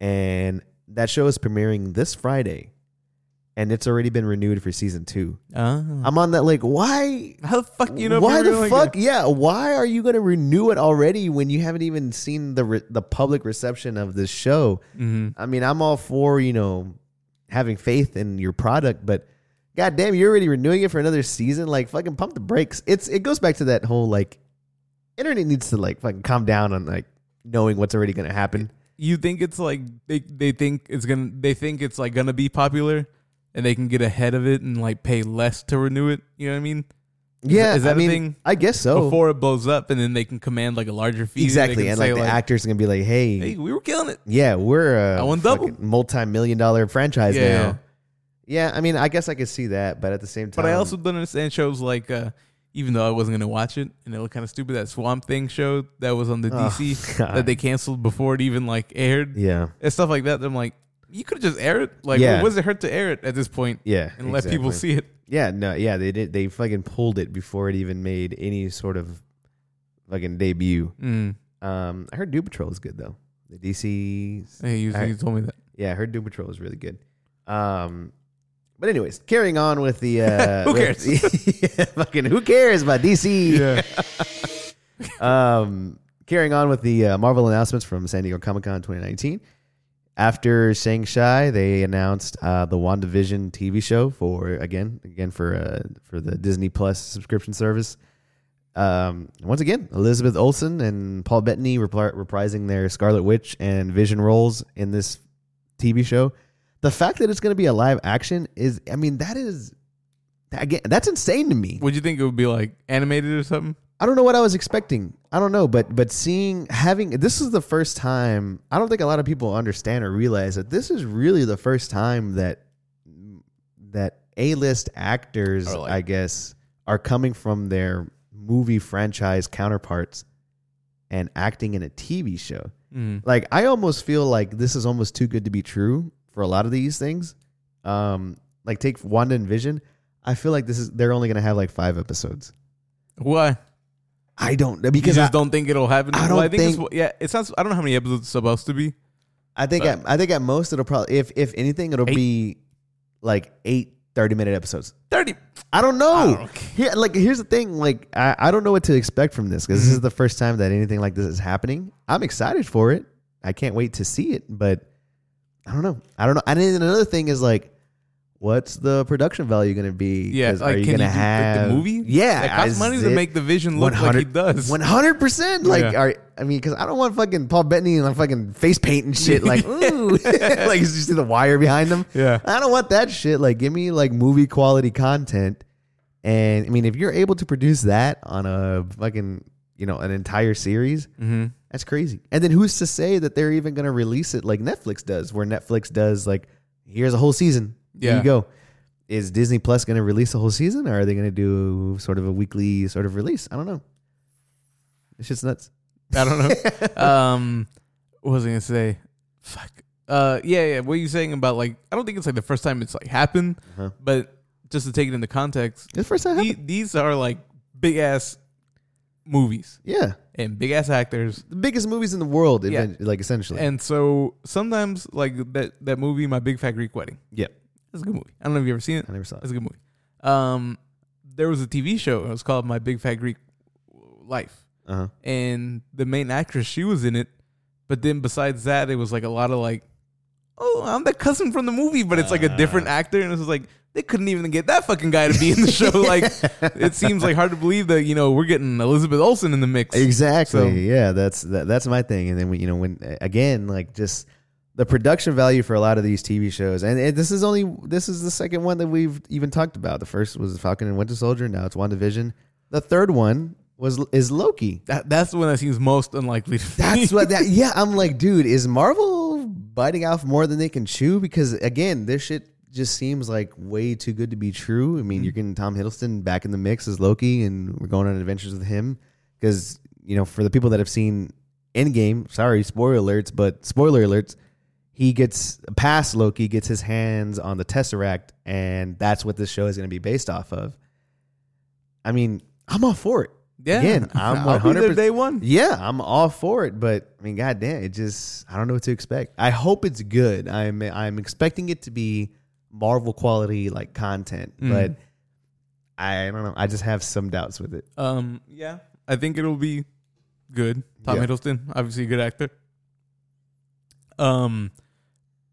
and that show is premiering this Friday, and it's already been renewed for season two. Ah. I'm on that like why How the fuck you know? why the fuck? a- yeah, why are you going to renew it already when you haven't even seen the re- the public reception of this show? Mhm. I mean, I'm all for you know having faith in your product, but god damn, you're already renewing it for another season. Like fucking pump the brakes. It's it goes back to that whole like internet needs to like fucking calm down on like knowing what's already going to happen. You think it's like they they think it's gonna they think it's like gonna be popular, and they can get ahead of it and like pay less to renew it. You know what I mean? Yeah, is that I mean, thing? I guess so. Before it blows up, and then they can command like a larger fee. Exactly, and like the actors are gonna be like, "Hey, "Hey, we were killing it." Yeah, we're a I won double. multi-million dollar franchise Yeah. now. Yeah, I mean, I guess I could see that, but at the same time, But I also don't understand shows like, uh, even though I wasn't gonna watch it, and it looked kind of stupid. That Swamp Thing show that was on the Oh, DC God. that they canceled before it even like aired yeah, and stuff like that. I'm like, you could have just aired it. Like, Yeah. what does it hurt to air it at this point yeah, and let people see it? Yeah, no, yeah, they did. They fucking pulled it before it even made any sort of fucking debut. Mm. Um, I heard Doom Patrol is good though. The DC, Hey, you, I- you told me that. yeah, I heard Doom Patrol is really good. Um, but anyways, carrying on with the uh, Who with- yeah, fucking who cares about DC? um, carrying on with the uh, Marvel announcements from San Diego Comic Con 2019. After Shang-Chi, they announced uh, the WandaVision TV show for again, again for uh, for the Disney Plus subscription service. Um, once again, Elizabeth Olsen and Paul Bettany repri- reprising their Scarlet Witch and Vision roles in this TV show. The fact that it's going to be a live action is, I mean, that is again, that's insane to me. Would you think it would be like animated or something? I don't know what I was expecting. I don't know, but but seeing having this is the first time. I don't think a lot of people understand or realize that this is really the first time that that A list actors, like- I guess, are coming from their movie franchise counterparts and acting in a TV show. Mm. Like I almost feel like this is almost too good to be true for a lot of these things. Um, like take Wanda and Vision. I feel like this is they're only gonna have like five episodes. Why? I don't Because you I, just don't think it'll happen. I don't think, it's- think- yeah, it sounds. I don't know how many episodes it's supposed to be. I think at, I think at most it'll probably if if anything it'll Eight? be like eight 30 minute episodes. Thirty. I don't know. I don't. Here, like, here's the thing. Like, I, I don't know what to expect from this because this Mhm. is the first time that anything like this is happening. I'm excited for it. I can't wait to see it, but I don't know. I don't know. And then another thing is like, what's the production value going to be? Yeah, like are you going to have the movie? Yeah, it costs money to make the Vision look like he does. One hundred percent. Like, Yeah. are, I mean, because I don't want fucking Paul Bettany and like fucking face paint and shit. Like, ooh, like you see the wire behind them. Yeah. I don't want that shit. Like, give me like movie quality content. And I mean, if you're able to produce that on a fucking, you know, an entire series, Mm-hmm. that's crazy. And then who's to say that they're even going to release it like Netflix does, where Netflix does like, here's a whole season. There Yeah. you go. Is Disney Plus going to release a whole season, or are they going to do sort of a weekly sort of release? I don't know. It's just nuts. I don't know. um, what was I gonna say? Fuck. Uh, yeah, yeah. What are you saying about like? I don't think it's like the first time it's like happened, Uh-huh. but just to take it into context, the first time. the- these are like big ass movies Yeah, and big ass actors, the biggest movies in the world, Yeah. like essentially. and so sometimes like that that movie, My Big Fat Greek Wedding. Yep. It's a good movie. I don't know if you ever seen it. I never saw it. It's it. a good movie. Um, there was a TV show. It was called My Big Fat Greek Life. Uh huh. and the main actress she was in it but then besides that it was like a lot of like oh i'm the cousin from the movie but it's like a different actor and it was like they couldn't even get that fucking guy to be in the show like it seems like hard to believe that you know we're getting elizabeth olsen in the mix Exactly. So- yeah, that's that, that's my thing. And then we, you know, when again, like just the production value for a lot of these TV shows, and it, this is only this is the second one that we've even talked about. The first was Falcon and Winter Soldier. Now it's WandaVision. The third one was is Loki. that, that's the one that seems most unlikely to That's what that. Yeah, I'm like, dude, is Marvel biting off more than they can chew? Because again, this shit just seems like way too good to be true. I mean, mm-hmm. you're getting Tom Hiddleston back in the mix as Loki, and we're going on adventures with him. Because you know, for the people that have seen Endgame, sorry, spoiler alerts, but spoiler alerts, he gets past Loki, gets his hands on the Tesseract, and that's what this show is going to be based off of. I mean, I'm all for it. yeah Again, I'm I'll be there 100% day one Yeah, I'm all for it, but I mean, goddamn, it just I don't know what to expect. I hope it's good. I'm I'm expecting it to be Marvel quality like content, Mm. but I don't know. I just have some doubts with it. um yeah i think it'll be good tom Yeah. hiddleston obviously a good actor um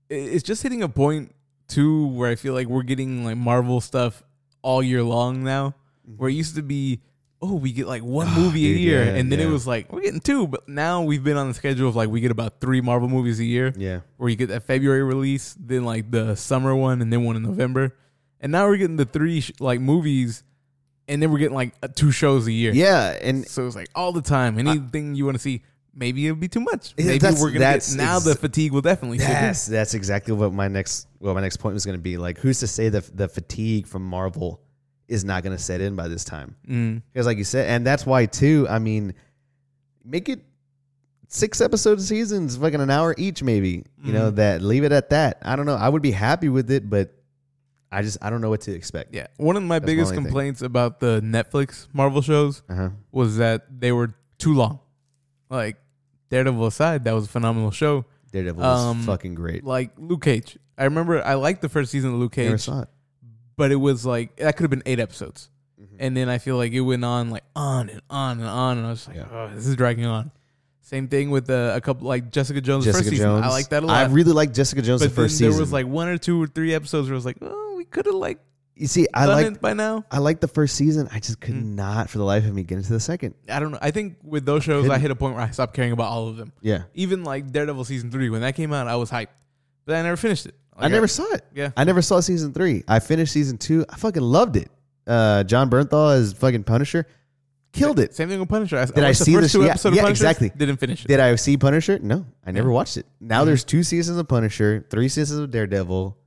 it's just hitting a point too where I feel like we're getting like Marvel stuff all year long now. Where it used to be, oh, we get like one movie a dude, year, yeah, and then it yeah. was like we're getting two, but now we've been on the schedule of like we get about three Marvel movies a year. Yeah, Where you get that February release, then like the summer one, and then one in November, and now we're getting the three sh- like movies, and then we're getting like uh, two shows a year. yeah, and So it's like all the time. Anything you want to see, maybe it'll be too much. Maybe that's- we're gonna that's get now the fatigue will definitely in. that's that's exactly what my next well my next point was going to be. Like, who's to say that the fatigue from Marvel is not going to set in by this time? Mm. Because, like you said, and that's why too. I mean, make it six episode seasons, fucking an hour each, maybe. You know Mhm. that. Leave it at that. I don't know. I would be happy with it, but I just I don't know what to expect. Yeah, one of my That's my biggest thing. complaints about the Netflix Marvel shows Uh huh. was that they were too long. Like Daredevil aside, that was a phenomenal show. Daredevil was Um, fucking great. Like Luke Cage, I remember I liked the first season of Luke Never Cage, saw it. But it was like that could have been eight episodes, Mm-hmm. and then I feel like it went on like on and on and on, and I was like, Yeah. oh, this is dragging on. Same thing with uh, a couple like Jessica Jones' Jessica first season. Jones. I like that a lot. I really like Jessica Jones but the first then there was like one or two or three episodes where I was like, oh, we could have like you see, I like by now. I like the first season. I just could Mm. not for the life of me get into the second. I don't know. I think with those shows, I couldn't. hit a point where I stopped caring about all of them. Yeah, Even like Daredevil season three, when that came out, I was hyped, but I never finished it. I Like, never saw it. Yeah. I never saw season three. I finished season two. I fucking loved it. Uh, Jon Bernthal as fucking Punisher, killed it. Same thing with Punisher. I, Did I watched see the this- first two yeah, episodes yeah, of Punisher? exactly. Didn't finish it. Did I see Punisher? No, I never watched it. Now Mhm. there's two seasons of Punisher, three seasons of Daredevil.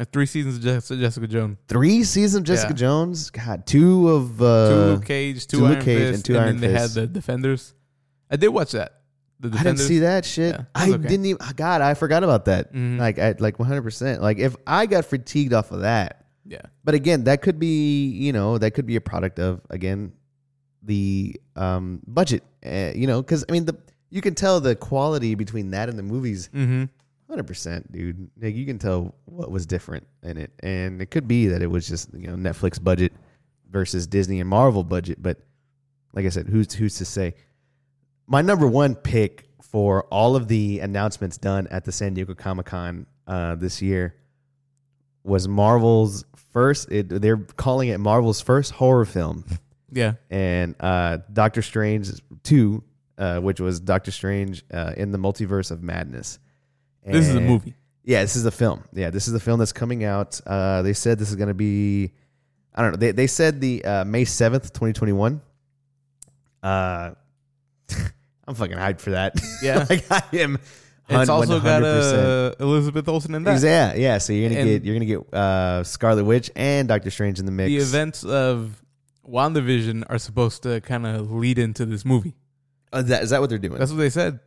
Uh, Three seasons of Jessica, Jessica Jones. Three seasons of Jessica Yeah. Jones. God, two of two uh, Luke Cage, two, two Luke Iron Cage, Fist, and two and Iron then they Fist. had the Defenders. I did watch that. The I didn't see that shit. Yeah, I okay. didn't even. God, I forgot about that. Mhm. Like, I, like one hundred percent. Like, if I got fatigued off of that, Yeah. but again, that could be, you know, that could be a product of again the um budget. Uh, you know, because I mean, the you can tell the quality between that and the movies. Mm-hmm. Hundred percent, dude. Like, you can tell what was different in it, and it could be that it was just you know Netflix budget versus Disney and Marvel budget. But like I said, who's who's to say? My number one pick for all of the announcements done at the San Diego Comic Con uh, this year was Marvel's first. It, they're calling it Marvel's first horror film, Yeah. and uh, Doctor Strange two, uh, which was Doctor Strange uh, in the Multiverse of Madness. This is a movie. yeah, this is a film. Yeah, this is a film that's coming out. Uh, they said this is going to be, I don't know. They they said the uh, May seventh, twenty twenty one. Uh, I'm fucking hyped for that. Yeah. like I am. It's also got 100%. uh, Elizabeth Olsen in that. Yeah, yeah. So you're gonna And- get you're gonna get uh, Scarlet Witch and Doctor Strange in the mix. The events of WandaVision are supposed to kind of lead into this movie. Uh, is that is that what they're doing? That's what they said.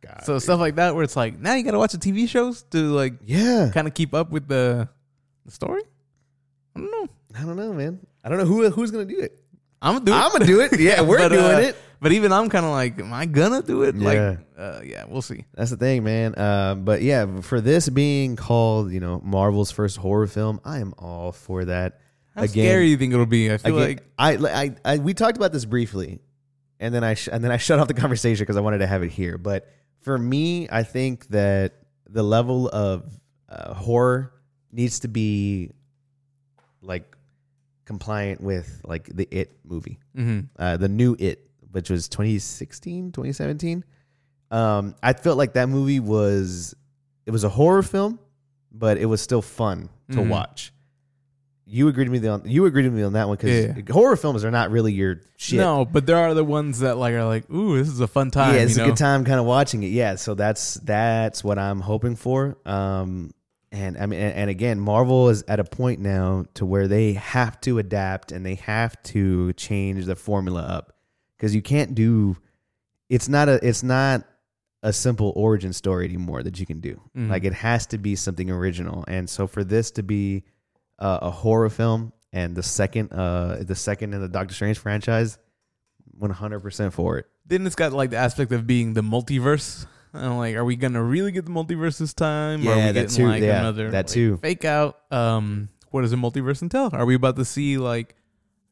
God, So dude. stuff like that, where it's like now you got to watch the TV shows to like yeah. kind of keep up with the the story. I don't know. I don't know, man. I don't know who who's gonna do it. I'm gonna do it. I'm gonna do it. Yeah, we're But, doing uh, it. But even I'm kind of like, am I gonna do it? Yeah. Like, uh, yeah, we'll see. That's the thing, man. Uh, but yeah, for this being called, you know, Marvel's first horror film, I am all for that. How scary do you think it'll be? I feel again, like I, I, I, we talked about this briefly, and then I sh- and then I shut off the conversation because I wanted to have it here. But for me, I think that the level of uh, horror needs to be like compliant with like the It movie Mhm. uh, the new It, which was 2016, 2017. Um, I felt like that movie was it was a horror film, but it was still fun to Mhm. watch. You agreed with me on you agreed with me on that one because Yeah. horror films are not really your shit. no, but there are the ones that like are like, ooh, this is a fun time. yeah, it's a know? good time kind of watching it. Yeah, so that's that's what I'm hoping for. Um, and I mean, and, and again, Marvel is at a point now to where they have to adapt and they have to change the formula up because you can't do. It's not a. It's not a simple origin story anymore that you can do. Mhm. Like it has to be something original. And so for this to be uh, a horror film and the second, uh, the second in the Doctor Strange franchise, one hundred percent for it. Then it's got like the aspect of being the multiverse. I'm like, are we gonna really get the multiverse this time? or are Yeah, we that getting too. like Yeah, another that like, too. fake out? Um, what does a multiverse entail? Are we about to see like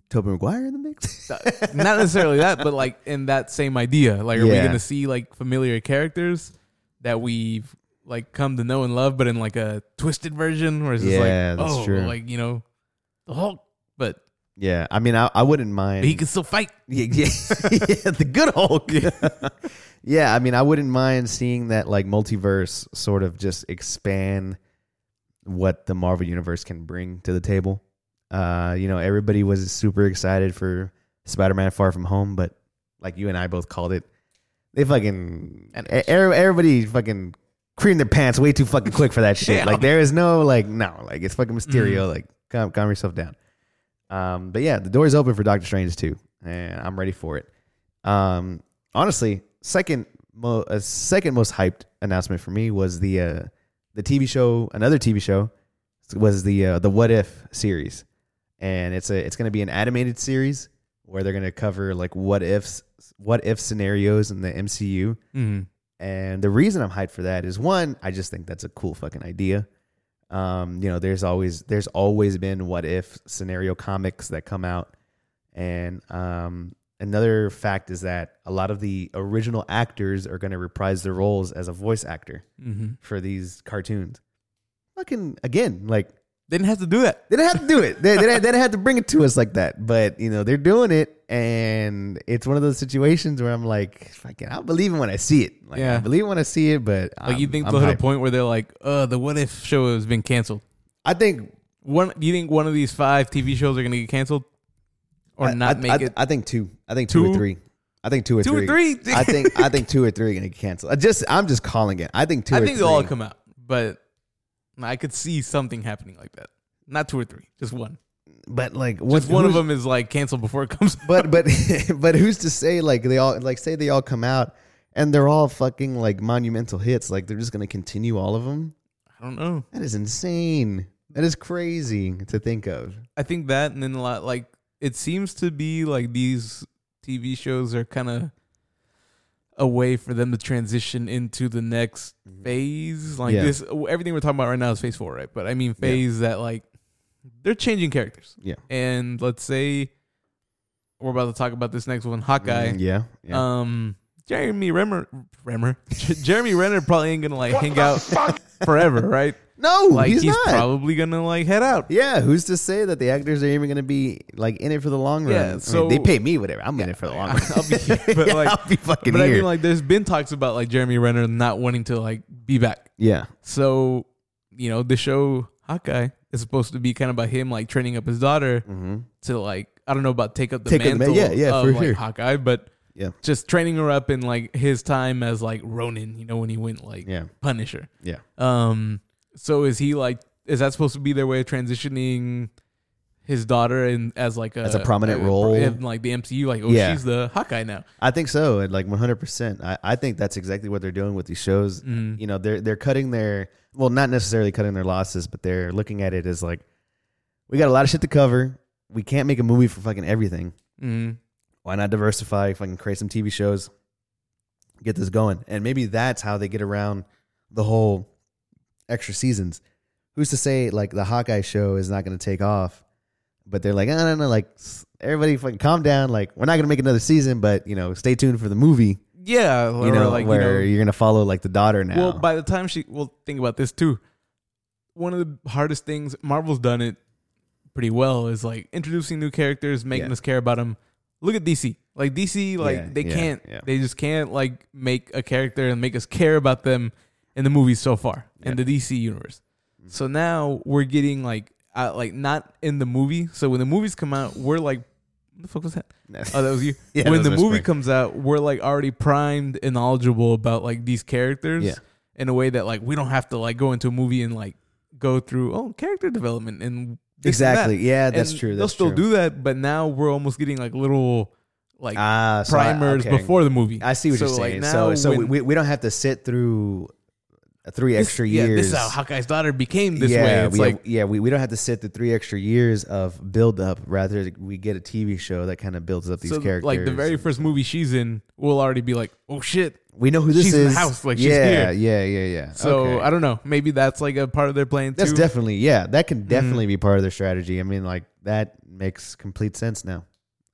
Tobey Maguire in the mix. not necessarily that, but like in that same idea? Like, are we Yeah. gonna see like familiar characters that we've like come to know and love, but in like a twisted version, where it's just Yeah, like, that's oh, true. like you know, the Hulk, but yeah, I mean, I, I wouldn't mind. he can still fight. yeah, yeah, yeah, the good Hulk. Yeah. I mean, I wouldn't mind seeing that like multiverse sort of just expand what the Marvel universe can bring to the table. Uh, you know, everybody was super excited for Spider-Man: Far From Home, but like you and I both called it, they fucking And- e- everybody fucking creamed their pants way too fucking quick for that shit. Like there is no like no, like it's fucking Mysterio. Mhm. Like calm, calm yourself down. Um, but yeah, the door is open for Doctor Strange too, and I'm ready for it. Um, honestly, second mo- uh, second most hyped announcement for me was the uh, the TV show, another TV show, was the uh, the What If series, and it's a it's going to be an animated series where they're going to cover like what ifs, what if scenarios in the MCU. Mm-hmm. And the reason I'm hyped for that is one, I just think that's a cool fucking idea. Um, you know, there's always there's always been what if scenario comics that come out, and um, another fact is that a lot of the original actors are going to reprise their roles as a voice actor Mm-hmm. for these cartoons. Fucking again, like They didn't have to do that. they didn't have to do it. They, they, didn't, they didn't have to bring it to us like that. But you know, they're doing it, and it's one of those situations where I'm like, fucking, I'll believe it when I see it. Like, I believe it when I see it. But Like you I'm- think I'm they'll hit a point where they're like, uh, the what if show has been canceled. I think One, do you think one of these five TV shows are gonna get canceled, or I- not I, make I, it? I think two. I think two, Two? or three. I think two or Two or three. three? I think I think two or three are gonna get canceled. I just I'm just calling it. I think two. I think they'll all come out, but I could see something happening like that. Not two or three, just one. But like, what, Just one of them is like canceled before it comes. out. But but but who's to say like they all like say they all come out and they're all fucking like monumental hits? Like they're just gonna continue all of them? I don't know. That is insane. That is crazy to think of. I think that, and then a lot like it seems to be like these TV shows are kind of a way for them to transition into the next phase. Like Yeah. this, everything we're talking about right now is phase four, right? But I mean phase that like they're changing characters. Yeah. And let's say we're about to talk about this next one, Hawkeye. Mm, yeah. Yeah. Um, Jeremy Renner, Renner, Jeremy Renner probably ain't gonna like hang out forever, right? No, Like he's, he's, not. probably gonna like head out. yeah, who's to say that the actors are even to be like in it for the long run? Yeah, I mean, so- they pay me whatever. I'm in it for the long run. I'll be here, but Yeah, like, I'll be fucking but I mean, like, there's been talks about like Jeremy Renner not wanting to like be back. yeah, So, you know, the show Hawkeye is supposed to be kind of about him like training up his daughter hmm to like I don't know about take up the Take up the man- mantle, yeah, yeah, of for like sure. Hawkeye, but yeah, just training her up in like his time as like Ronin. You know, when he went like yeah, Punisher. yeah. Um, so is he like? Is that supposed to be their way of transitioning his daughter in as like a As a prominent role? in like the MCU? Like, oh, Yeah. she's the Hawkeye now. I think so. and, Like 100. percent I I think that's exactly what they're doing with these shows. Mhm. You know, they're they're cutting their well, not necessarily cutting their losses, but they're looking at it as like we got a lot of shit to cover. We can't make a movie for fucking everything. hmm Why not diversify? Fucking create some TV shows. Get this going, and maybe that's how they get around the whole extra seasons. Who's to say like the Hawkeye show is not going to take off? But they're like, I don't know, like everybody fucking calm down. Like we're not going to make another season, but you know, stay tuned for the movie. Yeah, You know, like where you know, you're going to follow like the daughter now. Well, by the time she, well, think about this too. One of the hardest things Marvel's done it pretty well is like introducing new characters, making Yeah. us care about them. Look at DC. Like DC, like Yeah, they yeah, can't, they just can't like make a character and make us care about them in the movies so far in the DC universe. Mm-hmm. So now we're getting like, uh, like not in the movie. So when the movies come out, we're like, what the fuck was that? Oh, that was you. Yeah, when was the movie spring. comes out, we're like already primed and knowledgeable about like these characters Yeah. in a way that like we don't have to like go into a movie and like go through oh character development and and exactly. that. Yeah, that's And true. They'll still true. do that, but now we're almost getting like little like ah, so I- primers okay. before the movie. I see what you're So, like, saying. now so so when- we, we don't have to sit through three this- extra years. yeah, this is how Hawkeye's daughter became this yeah, way. It's we like yeah, we, we don't have to sit the three extra years of build up. Rather, we get a TV show that kind of builds up these so characters. like the very first movie she's in, we'll already be like, oh shit. we know who this she's in the is. house, like, she's yeah, here. yeah, yeah, yeah. So Okay. I don't know. Maybe that's like a part of their plan too. that's definitely yeah. That can Mm-hmm. definitely be part of their strategy. I mean, like that makes complete sense now.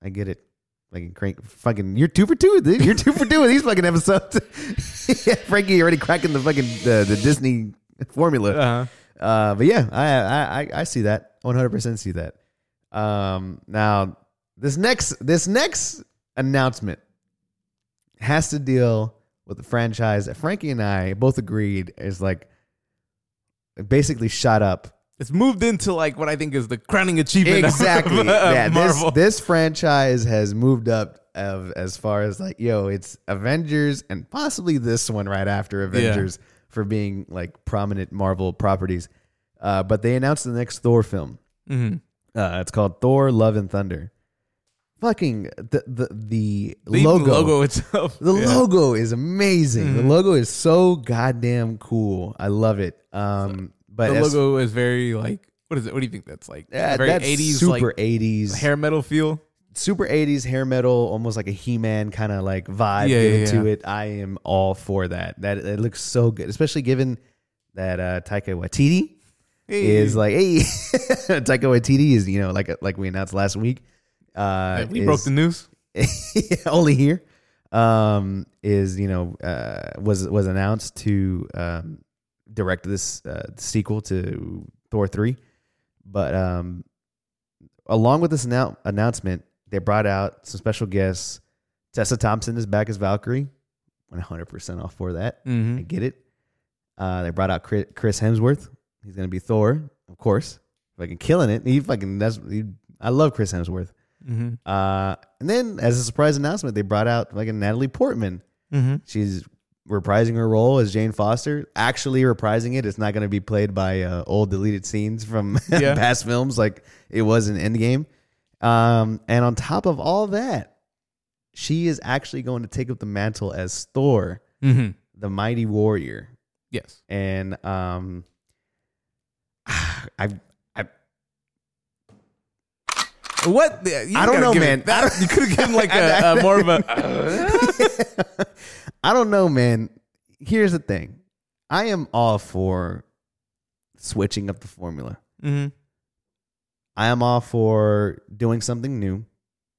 I get it. Like crank, fucking, you're two for two. Dude. You're two for two with these fucking episodes. yeah, Frankie already cracking the fucking the, the Disney formula. uh-huh. Uh, but yeah, I, I I see that. One hundred percent see that. Um, now this next this next announcement has to deal with the franchise that Frankie and I both agreed is like basically shot up. It's moved into like what I think is the crowning achievement. Exactly. Of, of yeah, this Marvel. this franchise has moved up of as far as like yo, it's Avengers and possibly this one right after Avengers for being like prominent Marvel properties. Uh, but they announced the next Thor film. Mhm. Uh, it's called Thor: Love and Thunder. Fucking the the the, The logo. logo itself. The Yeah. logo is amazing. The Mhm. logo is so goddamn cool. I love it. Um, but the as- logo is very like what is it? What do you think that's like? yeah, very that's 80s super like 80s hair metal feel. super 80s hair metal, almost like a He-Man kind of like vibe Yeah, given yeah, to yeah. it. I am all for that. That it looks so good, especially given that uh Taika Waititi is like, hey, Taika Waititi is you know like like we announced last week. Uh, we is- broke the news. only here um is you know uh was was announced to um direct this uh sequel to Thor 3 but um along with this annou- announcement they brought out some special guests. Tessa Thompson is back as Valkyrie. 100% off for that. Mm-hmm. I get it. Uh they brought out Chris Chris Hemsworth. He's going to be Thor of course. Fucking killing it. He fucking that's he, I love Chris Hemsworth. Mm-hmm. uh, and then, as a surprise announcement, they brought out like a Natalie Portman. Mm-hmm. She's reprising her role as Jane Foster. Actually, reprising it. It's not going to be played by uh, old deleted scenes from Yeah. past films like it was in Endgame. Um, and on top of all that, she is actually going to take up the mantle as Thor, Mm-hmm. the mighty warrior. Yes. And um, I What? You I don't know, man. that- you could have given like a, a more of a. I don't know, man. Here's the thing. I am all for switching up the formula. hmm I am all for doing something new,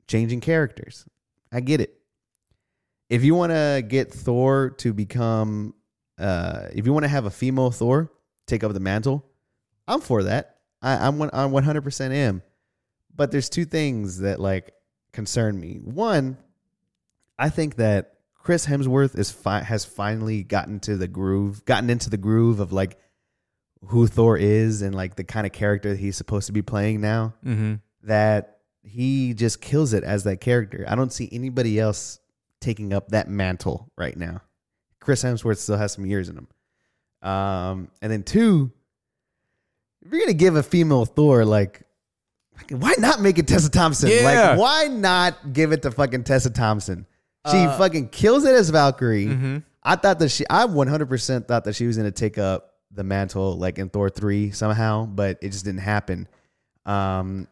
changing characters. I get it. If you want to get Thor to become, uh, if you want to have a female Thor take up the mantle, I'm for that. I, I'm I 100% am. But there's two things that like concern me. One, I think that Chris Hemsworth is fi- has finally gotten to the groove, gotten into the groove of like who Thor is and like the kind of character he's supposed to be playing now. hmm That he just kills it as that character. I don't see anybody else taking up that mantle right now. Chris Hemsworth still has some years in him. Um, and then two, if you're gonna give a female Thor like why not make it Tessa Thompson? Yeah. Like, why not give it to fucking Tessa Thompson? She Uh, fucking kills it as Valkyrie. hmm I thought that she, I 100% thought that she was going to take up the mantle like in Thor 3 somehow, but it just didn't happen. Um,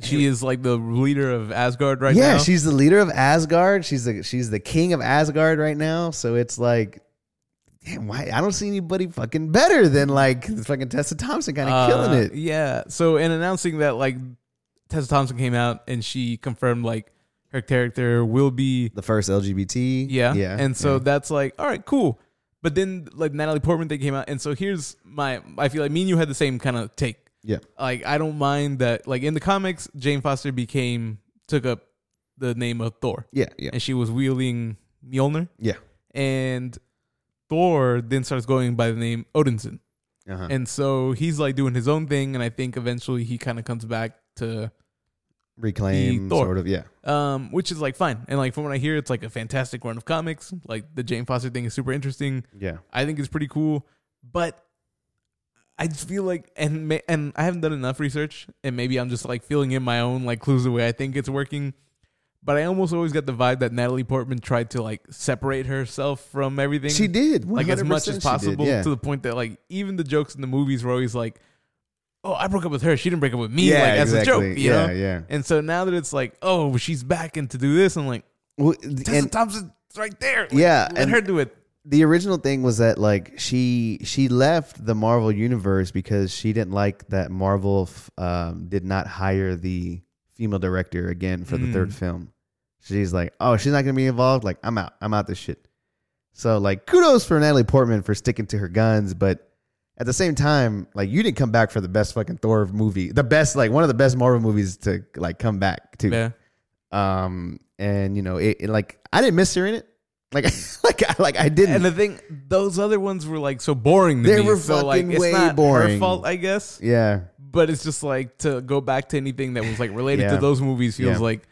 She is like the leader of Asgard right yeah, now. Yeah, she's the leader of Asgard. She's the, she's the king of Asgard right now. So it's like, damn, why? I don't see anybody fucking better than like fucking Tessa Thompson kind of Uh, killing it. Yeah. So in announcing that, like Tessa Thompson came out and she confirmed like her character will be The first LGBT. yeah, Yeah. and so yeah. that's like all right, cool. But then like Natalie Portman they came out, and so here's my I feel like me and you had the same kind of take. yeah. Like I don't mind that like in the comics Jane Foster became took up the name of Thor, Yeah. Yeah. and she was wielding Mjolnir, Yeah. and Thor then starts going by the name Odinson. Uh-huh. And so he's like doing his own thing, and I think eventually he kind of comes back to, Reclaim, Thor. sort of. Yeah. um, which is like fine. And like from what I hear, it's like a fantastic run of comics. Like the Jane Foster thing is super interesting. Yeah. I think it's pretty cool, but I just feel like, and and I haven't done enough research, and maybe I'm just like filling in my own like clues the way I think it's working. But I almost always got the vibe that Natalie Portman tried to like separate herself from everything She did. like as much as she did, possible yeah. to the point that like even the jokes in the movies were always like, "Oh, I broke up with her. She didn't break up with me." like as a joke, you yeah. know. Yeah. And so now that it's like, "Oh, she's back and to do this," I'm like, Well, Tessa and Thompson's right there. Like, Yeah, let and- her do it. the original thing was that like she she left the Marvel universe because she didn't like that Marvel f- um, did not hire the female director again for the Mm. third film. She's like, oh, she's not gonna be involved. Like, I'm out. I'm out this shit. So like, kudos for Natalie Portman for sticking to her guns, but at the same time, like, you didn't come back for the best fucking Thor movie, the best like one of the best Marvel movies to like come back to. Yeah. Um, and you know, it, it, like I didn't miss her in it. Like, like, I, like I didn't. And the thing, those other ones were like so boring to They me. were so like fucking it's way boring. fault, I guess. yeah. But it's just like to go back to anything that was like related Yeah. to those movies feels Yeah. like,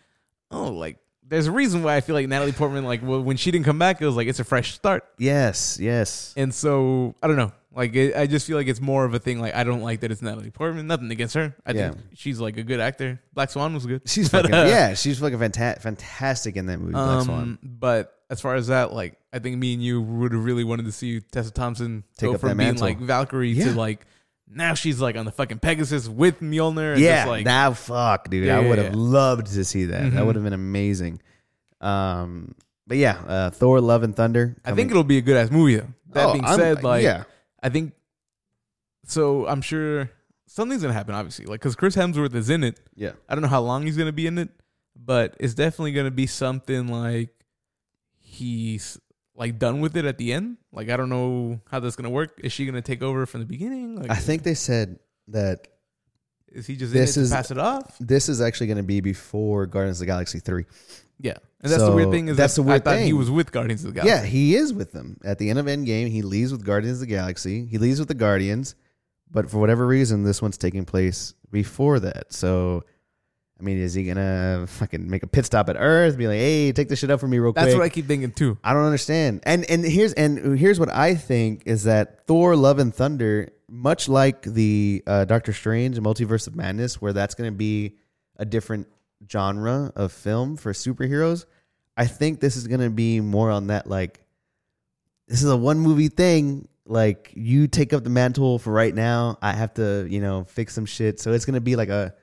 oh, like there's a reason why I feel like Natalie Portman, like well, when she didn't come back, it was like it's a fresh start. Yes. Yes. And so I don't know. Like it, I just feel like it's more of a thing. Like I don't like that it's Natalie Portman. Nothing against her. I Yeah. think she's like a good actor. Black Swan was good. She's But, fucking uh, yeah. She's fucking fanta- fantastic in that movie. Black Swan. Um, but as far as that, like I think me and you would have really wanted to see Tessa Thompson Take go from being mantle. like Valkyrie Yeah. to like now she's like on the fucking Pegasus with Mjolnir. And Yeah. just like now, fuck, dude. Yeah, I would have yeah. loved to see that. That Mhm. would have been amazing. Um. But yeah, uh, Thor: Love and Thunder. I think it'll be a good ass movie though. That Oh, being I'm- said, like yeah, I think so. I'm sure something's gonna happen. Obviously, like because Chris Hemsworth is in it. yeah. I don't know how long he's gonna be in it, but it's definitely gonna be something like he's like done with it at the end. Like I don't know how that's gonna work. Is she gonna take over from the beginning? Like, I think they said that is he just this in it is- to pass it off? this is actually going to be before Guardians of the Galaxy three. Yeah, and that's the weird thing is that's that the weird I thought he was with Guardians of the Galaxy. Yeah, he is with them at the end of Endgame. He leaves with Guardians of the Galaxy. He leaves with the Guardians, but for whatever reason, this one's taking place before that. So, I mean, is he gonna fucking make a pit stop at Earth? Be like, hey, take this shit up for me real quick. That's what I keep thinking too. I don't understand. And and here's and here's what I think is that Thor: Love and Thunder, much like the uh, Doctor Strange Multiverse of Madness, where that's going to be a different genre of film for superheroes. I think this is going to be more on that like this is a one movie thing. Like you take up the mantle for right now. I have to, you know, fix some shit. So it's going to be like a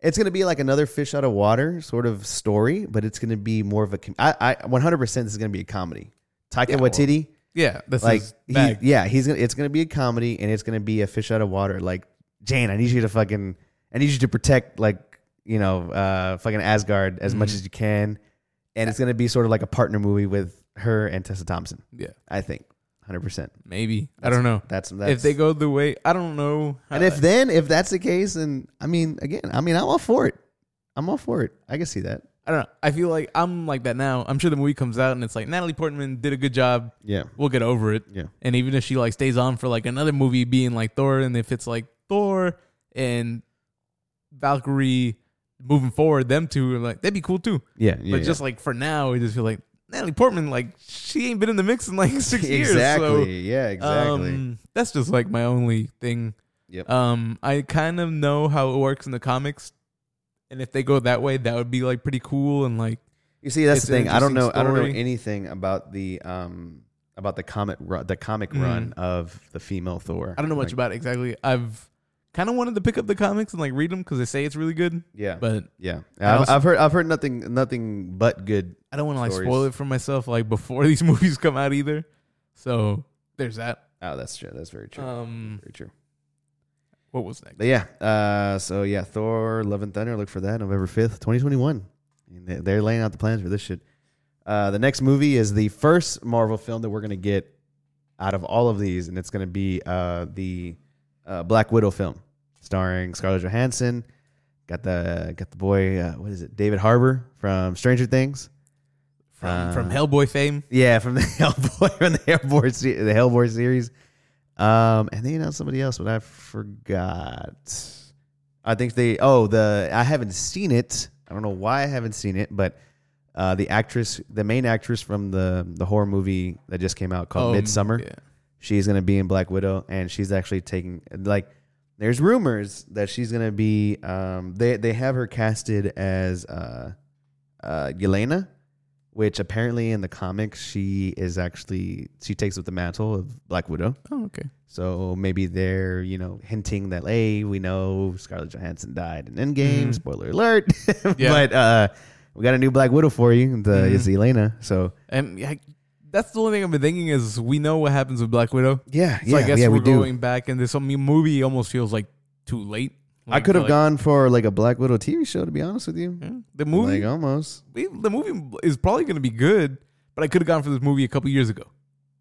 it's going to be like another fish out of water sort of story, but it's going to be more of a. com- I, I 100% this is going to be a comedy. Taika well, Waititi, Yeah, this like, is he, bag. yeah, he's gonna. It's going to be a comedy, and it's going to be a fish out of water. Like Jane, I need you to fucking. I need you to protect, like you know, uh, fucking Asgard as much Mhm. as you can, and it's going to be sort of like a partner movie with her and Tessa Thompson. yeah, I think, 100%. maybe. I don't know. That's that's. if they go the way, I don't know. and if then if that's the case, and I mean, again, I mean, I'm all for it. I'm all for it. I can see that. I don't know. I feel like I'm like that now. I'm sure the movie comes out and it's like Natalie Portman did a good job. Yeah. We'll get over it. Yeah. And even if she like stays on for like another movie being like Thor, and if it's like Thor and Valkyrie moving forward, them two are like that'd be cool too. Yeah. yeah but just like for now, we just feel like Natalie Portman, like she ain't been in the mix in like six years. exactly. So, yeah, exactly. um, that's just like my only thing. Yep. Um, I kind of know how it works in the comics, and if they go that way, that would be like pretty cool and like you see, that's the thing. I don't know. interesting I don't know anything about the um about the comic ru- the comic Mhm. run of the female Thor. I don't know much Like, about it exactly. I've kind of wanted to pick up the comics and like read them because they say it's really good, Yeah, but yeah. I've, also- I've heard. I've heard nothing. Nothing but good. I don't want to like spoil it for myself like before these movies come out either. So there's that. Oh, that's true. That's very true. Um, very true. what was next? But yeah. Uh. So yeah, Thor: Love and Thunder. Look for that November fifth, twenty twenty one. They're laying out the plans for this shit. Uh, the next movie is the first Marvel film that we're gonna get out of all of these, and it's gonna be uh the uh, Black Widow film starring Scarlett Johansson. Got the got the boy. Uh, what is it? David Harbour from Stranger Things. From uh, from Hellboy fame. Yeah, from the Hellboy from the Hellboy se- the Hellboy series. Um, and they announced somebody else, but I forgot. I think they. Oh, the I haven't seen it. I don't know why I haven't seen it, but uh, the actress, the main actress from the the horror movie that just came out called Um, Midsommar, Yeah. she's gonna be in Black Widow, and she's actually taking like. There's rumors that she's gonna be. Um, they they have her casted as uh, uh, Yelena, which apparently in the comics she is actually she takes up the mantle of Black Widow. Oh, okay. So maybe they're you know hinting that hey we know Scarlett Johansson died in Endgame. Mhm. Spoiler alert. Yeah. but uh, we got a new Black Widow for you. The Mhm. it's Yelena. So And yeah, that's the only thing I've been thinking is we know what happens with Black Widow. yeah, So yeah, I guess yeah, we're we do. going back, and this movie almost feels like too late. I could have like, gone for like a Black Widow TV show to be honest with you. yeah, The movie, like almost. the movie is probably going to be good, but I could have gone for this movie a couple years ago.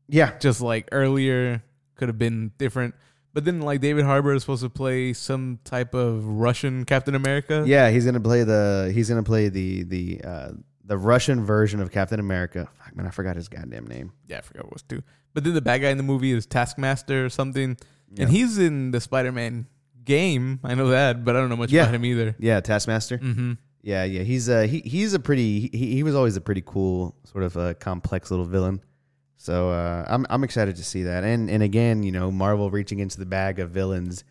Yeah, Just like earlier, could have been different. But then, like David Harbour is supposed to play some type of Russian Captain America. yeah. He's gonna play the he's gonna play the the uh, the Russian version of Captain America. Fuck man, I forgot his goddamn name. yeah, I forgot what it was too. But then the bad guy in the movie is Taskmaster or something, Yeah. and he's in the Spider-Man game. I know that, but I don't know much Yeah. about him either. Yeah, Taskmaster. Mm-hmm. Yeah, yeah. He's uh he he's a pretty he, he was always a pretty cool sort of a complex little villain. So uh, I'm I'm excited to see that. And and again, you know, Marvel reaching into the bag of villains.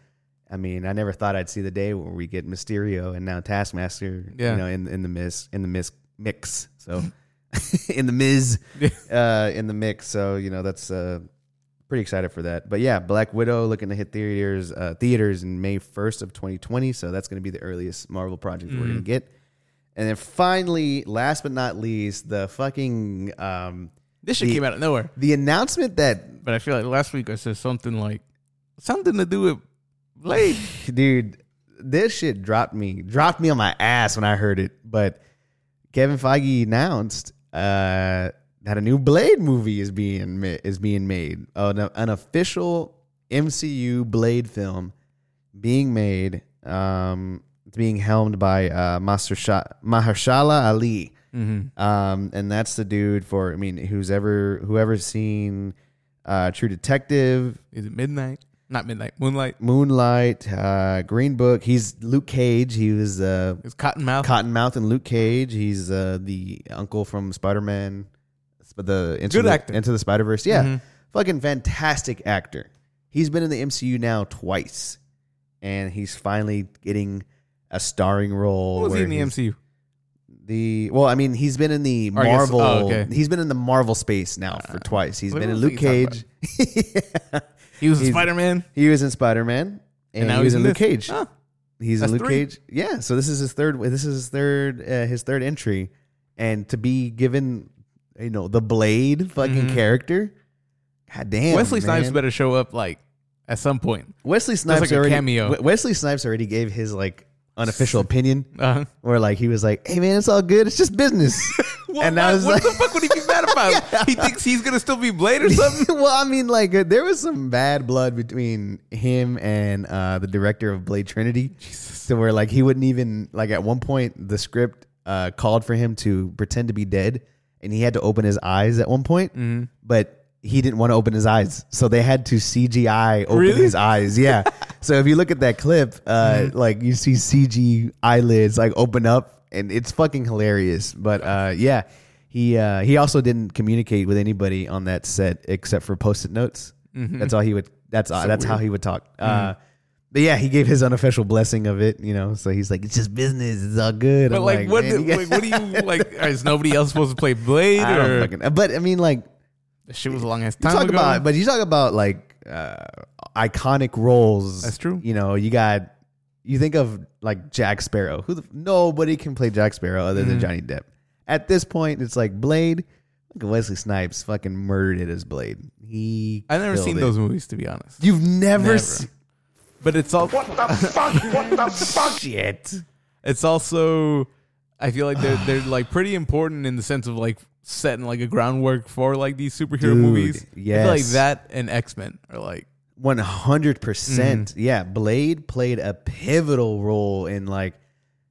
I mean, I never thought I'd see the day where we get Mysterio and now Taskmaster. Yeah. You know, in in the mist in the miss mix. So in the Miz uh, in the mix. So you know that's uh, pretty excited for that. But yeah, Black Widow looking to hit theaters uh, theaters in May first of 2020. So that's going to be the earliest Marvel project we're going to get. And then finally, last but not least, the fucking um, This shit The- came out of nowhere. the announcement that But I feel like last week I said something like something to do with Blade. dude, this shit dropped me dropped me on my ass when I heard it. But Kevin Feige announced uh, that a new Blade movie is being ma- is being made. An, an official MCU Blade film being made. Um, it's being helmed by uh, Master Sha- Mahershala Ali. mm-hmm. Um, and that's the dude for I mean, who's ever whoever's seen uh, True Detective, Is it midnight? Not Midnight. Moonlight. Moonlight, uh, Green Book. He's Luke Cage. He was uh, It's Cottonmouth. Cottonmouth and Luke Cage. He's uh, the uncle from Spider Man. The into Good the, actor. Into the Spider Verse. Yeah, Mhm. fucking fantastic actor. He's been in the MCU now twice, and he's finally getting a starring role. What was he where in the he's- MCU? The well, I mean, he's been in the Or I guess- Marvel. oh, okay. Uh, He's been in the Marvel space now for twice. He's what been in Luke Cage. He was He's- Spider Man. He was in Spider Man, and, now he was he's in in Luke this. Cage. Huh. He's That's in Luke three. Cage. Yeah, so this is his third. This is his third. Uh, his third entry, and to be given, you know, the Blade fucking Mhm. character. God damn, Wesley Snipes man. better show up like at some point. Wesley Snipes like a already. cameo. We- Wesley Snipes already gave his like unofficial opinion, Uh, where like he was like, "Hey man, it's all good. It's just business." well, and what, I was like, what like, the fuck would he be mad about? He thinks he's gonna still be Blade or something. well, I mean, like uh, there was some bad blood between him and uh, the director of Blade Trinity, to where like he wouldn't even like at one point the script uh, called for him to pretend to be dead, and he had to open his eyes at one point, Mm-hmm. but he didn't want to open his eyes, so they had to CGI open Really? his eyes. Yeah, so if you look at that clip, uh, Mm-hmm. like you see CG eyelids like open up, and it's fucking hilarious. But uh, yeah. He uh, he also didn't communicate with anybody on that set except for post-it notes. That's all he would. That's all, that's how he would talk. Uh, but yeah, he gave his unofficial blessing of it. You know, so he's like, it's just business. It's all good. But I'm like, what? "Man, do- you like, what do you like? Is nobody else supposed to play Blade? I don't or fucking. But I mean, like, the shit was a long ass you time talk ago. about, but you talk about like uh, iconic roles. That's true. You know, you got. You think of like Jack Sparrow. Who the, nobody can play Jack Sparrow other Mm-hmm. than Johnny Depp. At this point, it's like Blade. Look at Wesley Snipes fucking murdered it as Blade. He. I've never seen it. those movies to be honest. You've never, Never. seen But it's all What the fuck? What the fuck? shit. it's also I feel like they're they're like pretty important in the sense of like setting like a groundwork for like these superhero Dude, movies. I feel like that and X Men are like One hundred percent. Mm-hmm. Yeah, Blade played a pivotal role in like,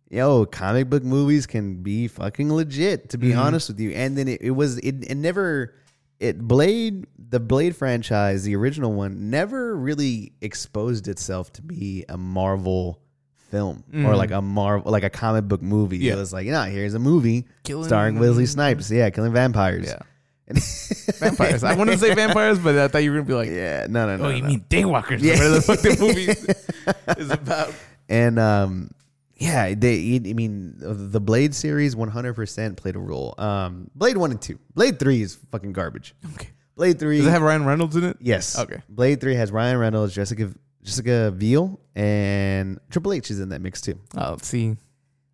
yo, comic book movies can be fucking legit. To be Mm-hmm. honest with you, and then it, it was it, it never it Blade the Blade franchise, the original one, never really exposed itself to be a Marvel film or like a Marvel like a comic book movie. Yeah. It was like, you know, here's a movie Killing- starring Wesley Snipes. Yeah, killing vampires. yeah vampires. I wanted to say vampires, but I thought you were gonna be like, yeah, no, no, no. oh, you no. mean daywalkers? Yeah. Whatever the fuck the movie is about. And um, yeah, they. I mean, the Blade series 100% played a role. Um, Blade one and two. Blade three is fucking garbage. Okay. Blade three. Does it have Ryan Reynolds in it? yes. Okay. Blade three has Ryan Reynolds, Jessica Jessica Biel, and Triple H is in that mix too. Oh, see,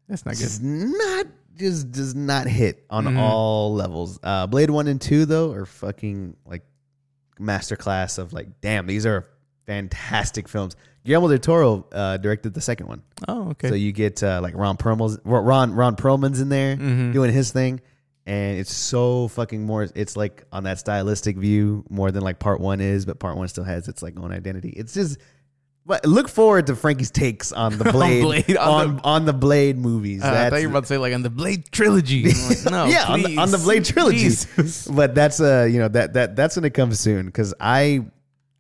that's not good. Not just does not hit on Mhm. all levels. Uh, Blade one and two though are fucking like masterclass of like, damn, these are fantastic films. Guillermo del Toro uh, directed the second one. Oh, okay. So you get uh, like Ron Perlman's Ron Ron Perlman's in there Mhm. doing his thing, and it's so fucking more. It's like on that stylistic view more than like part one is, but part one still has its like own identity. It's just. But look forward to Frankie's takes on the Blade, Blade, on on on, the, Blade movies. Uh, I thought you were about to say like on the Blade trilogy. Like, no, yeah, on the, on the Blade trilogy. Jesus. But that's uh, you know that that that's gonna come soon because I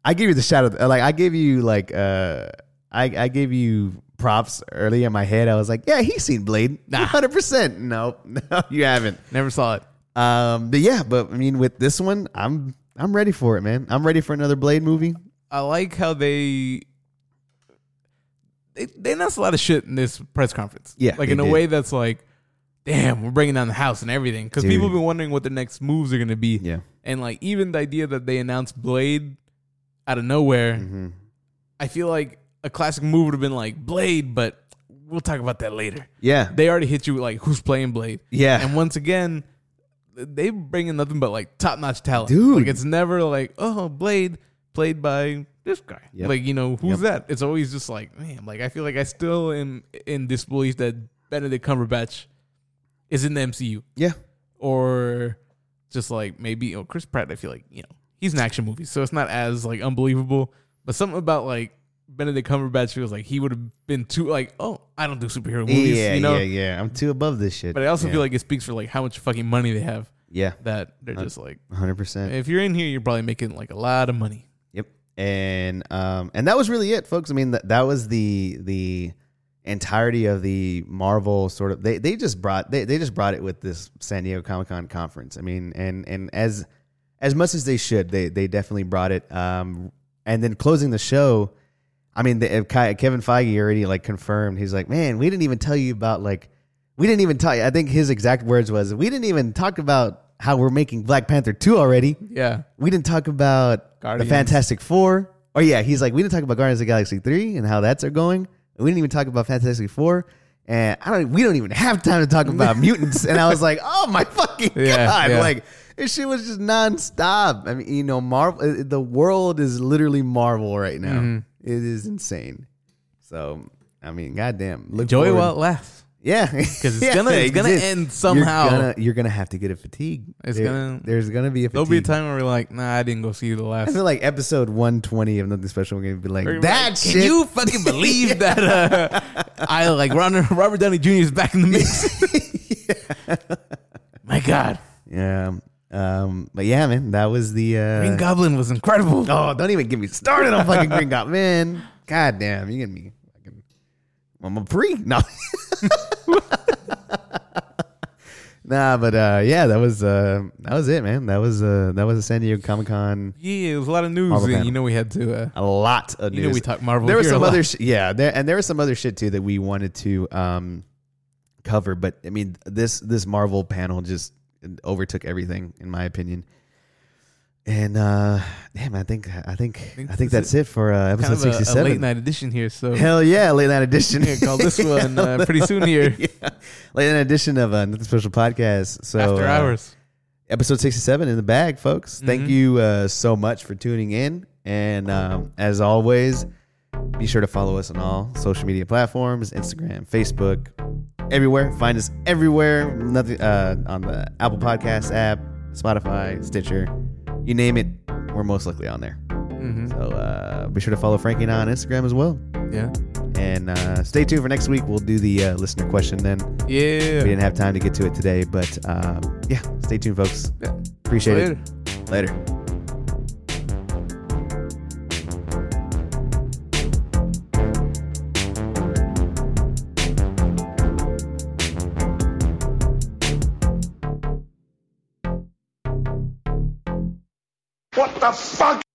I gave you the shout out like I gave you like uh I I gave you props early in my head. I was like, yeah, he's seen Blade, Nah. hundred percent. No, no, you haven't. Never saw it. Um, but yeah, but I mean, with this one, I'm I'm ready for it, man. I'm ready for another Blade movie. I like how they they they announced a lot of shit in this press conference. Yeah, like in a did. way that's like, damn, we're bringing down the house and everything because people have been wondering what the next moves are gonna be. Yeah. and like even the idea that they announced Blade out of nowhere, Mm-hmm. I feel like a classic move would have been like Blade, but we'll talk about that later. Yeah, They already hit you with like who's playing Blade. yeah, And once again, they bring in nothing but like top notch talent. Dude. Like it's never like, oh, Blade played by this guy. Yep. Like, you know, who's Yep. that? It's always just like, man, like I feel like I still am in disbelief that Benedict Cumberbatch is in the MCU. yeah. Or just like maybe oh Chris Pratt, I feel like, you know, he's an action movie, so it's not as like unbelievable. But something about like Benedict Cumberbatch feels like he would have been too like, oh, I don't do superhero movies. yeah, you know? yeah, yeah. I'm too above this shit. But I also yeah. feel like it speaks for like how much fucking money they have yeah, that they're just like, hundred percent. if you're in here, you're probably making like a lot of money. And um, and that was really it, folks. I mean, that that was the the entirety of the Marvel sort of. They they just brought they, they just brought it with this San Diego Comic Con conference. I mean, and and as as much as they should, they they definitely brought it. Um, and then closing the show, I mean, the, uh, Kevin Feige already like confirmed. He's like, man, we didn't even tell you about like we didn't even tell you. I think his exact words was, we didn't even talk about how we're making Black Panther two already. Yeah. We didn't talk about Guardians. the Fantastic Four. Oh yeah, he's like, we didn't talk about Guardians of the Galaxy three and how that's are going. And we didn't even talk about Fantastic Four. And I don't. We don't even have time to talk about mutants. And I was like, oh my fucking Yeah, god! yeah. Like this shit was just nonstop. I mean, you know, Marvel. uh, The world is literally Marvel right now. Mm-hmm. It is insane. So I mean, goddamn. Look Enjoy forward- it lasts. Yeah, Because it's gonna it's gonna end somehow. You're gonna, you're gonna have to get a fatigue. It's gonna- There's gonna be a There'll be a time where we're like, nah, I didn't go see the I last. feel like episode 120 of Nothing Special. We're gonna be like We're that like, shit. Can you fucking believe that? Uh, I like Ron- Robert Downey Jr. is back in the mix. My God, yeah. Um. But yeah, man, that was the. Uh, Green Goblin was incredible. oh, don't even get me started on fucking Green Goblin, man. God damn, you get me. I'm a pre. No. nah, but uh, yeah, that was uh, that was it, man. That was uh, that was a San Diego Comic Con. Yeah, it was a lot of news, Marvel and panel. you know we had to. Uh, a lot of You news. know we talked Marvel There was some other, sh- yeah, there and there was some other shit too that we wanted to um cover, but I mean this this Marvel panel just overtook everything in my opinion. And uh damn, I think I think I think, that's it for uh, episode kind of a, sixty a late night edition here, so Hell yeah, late night edition. yeah, call this one uh, pretty soon here yeah, late night edition of uh, Nothing Special podcast. So after uh, hours. episode 67 in the bag folks thank Mhm. you uh, so much for tuning in and um, as always be sure to follow us on all social media platforms instagram facebook everywhere find us everywhere nothing uh, on the apple podcast app spotify stitcher you name it we're most likely on there. Hmm so uh, be sure to follow frankie and I on instagram as well. Yeah, and uh, stay tuned for next week. We'll do the uh, listener question then. Yeah. we didn't have time to get to it today but um, yeah stay tuned folks. Yeah. appreciate Later. it later the fuck?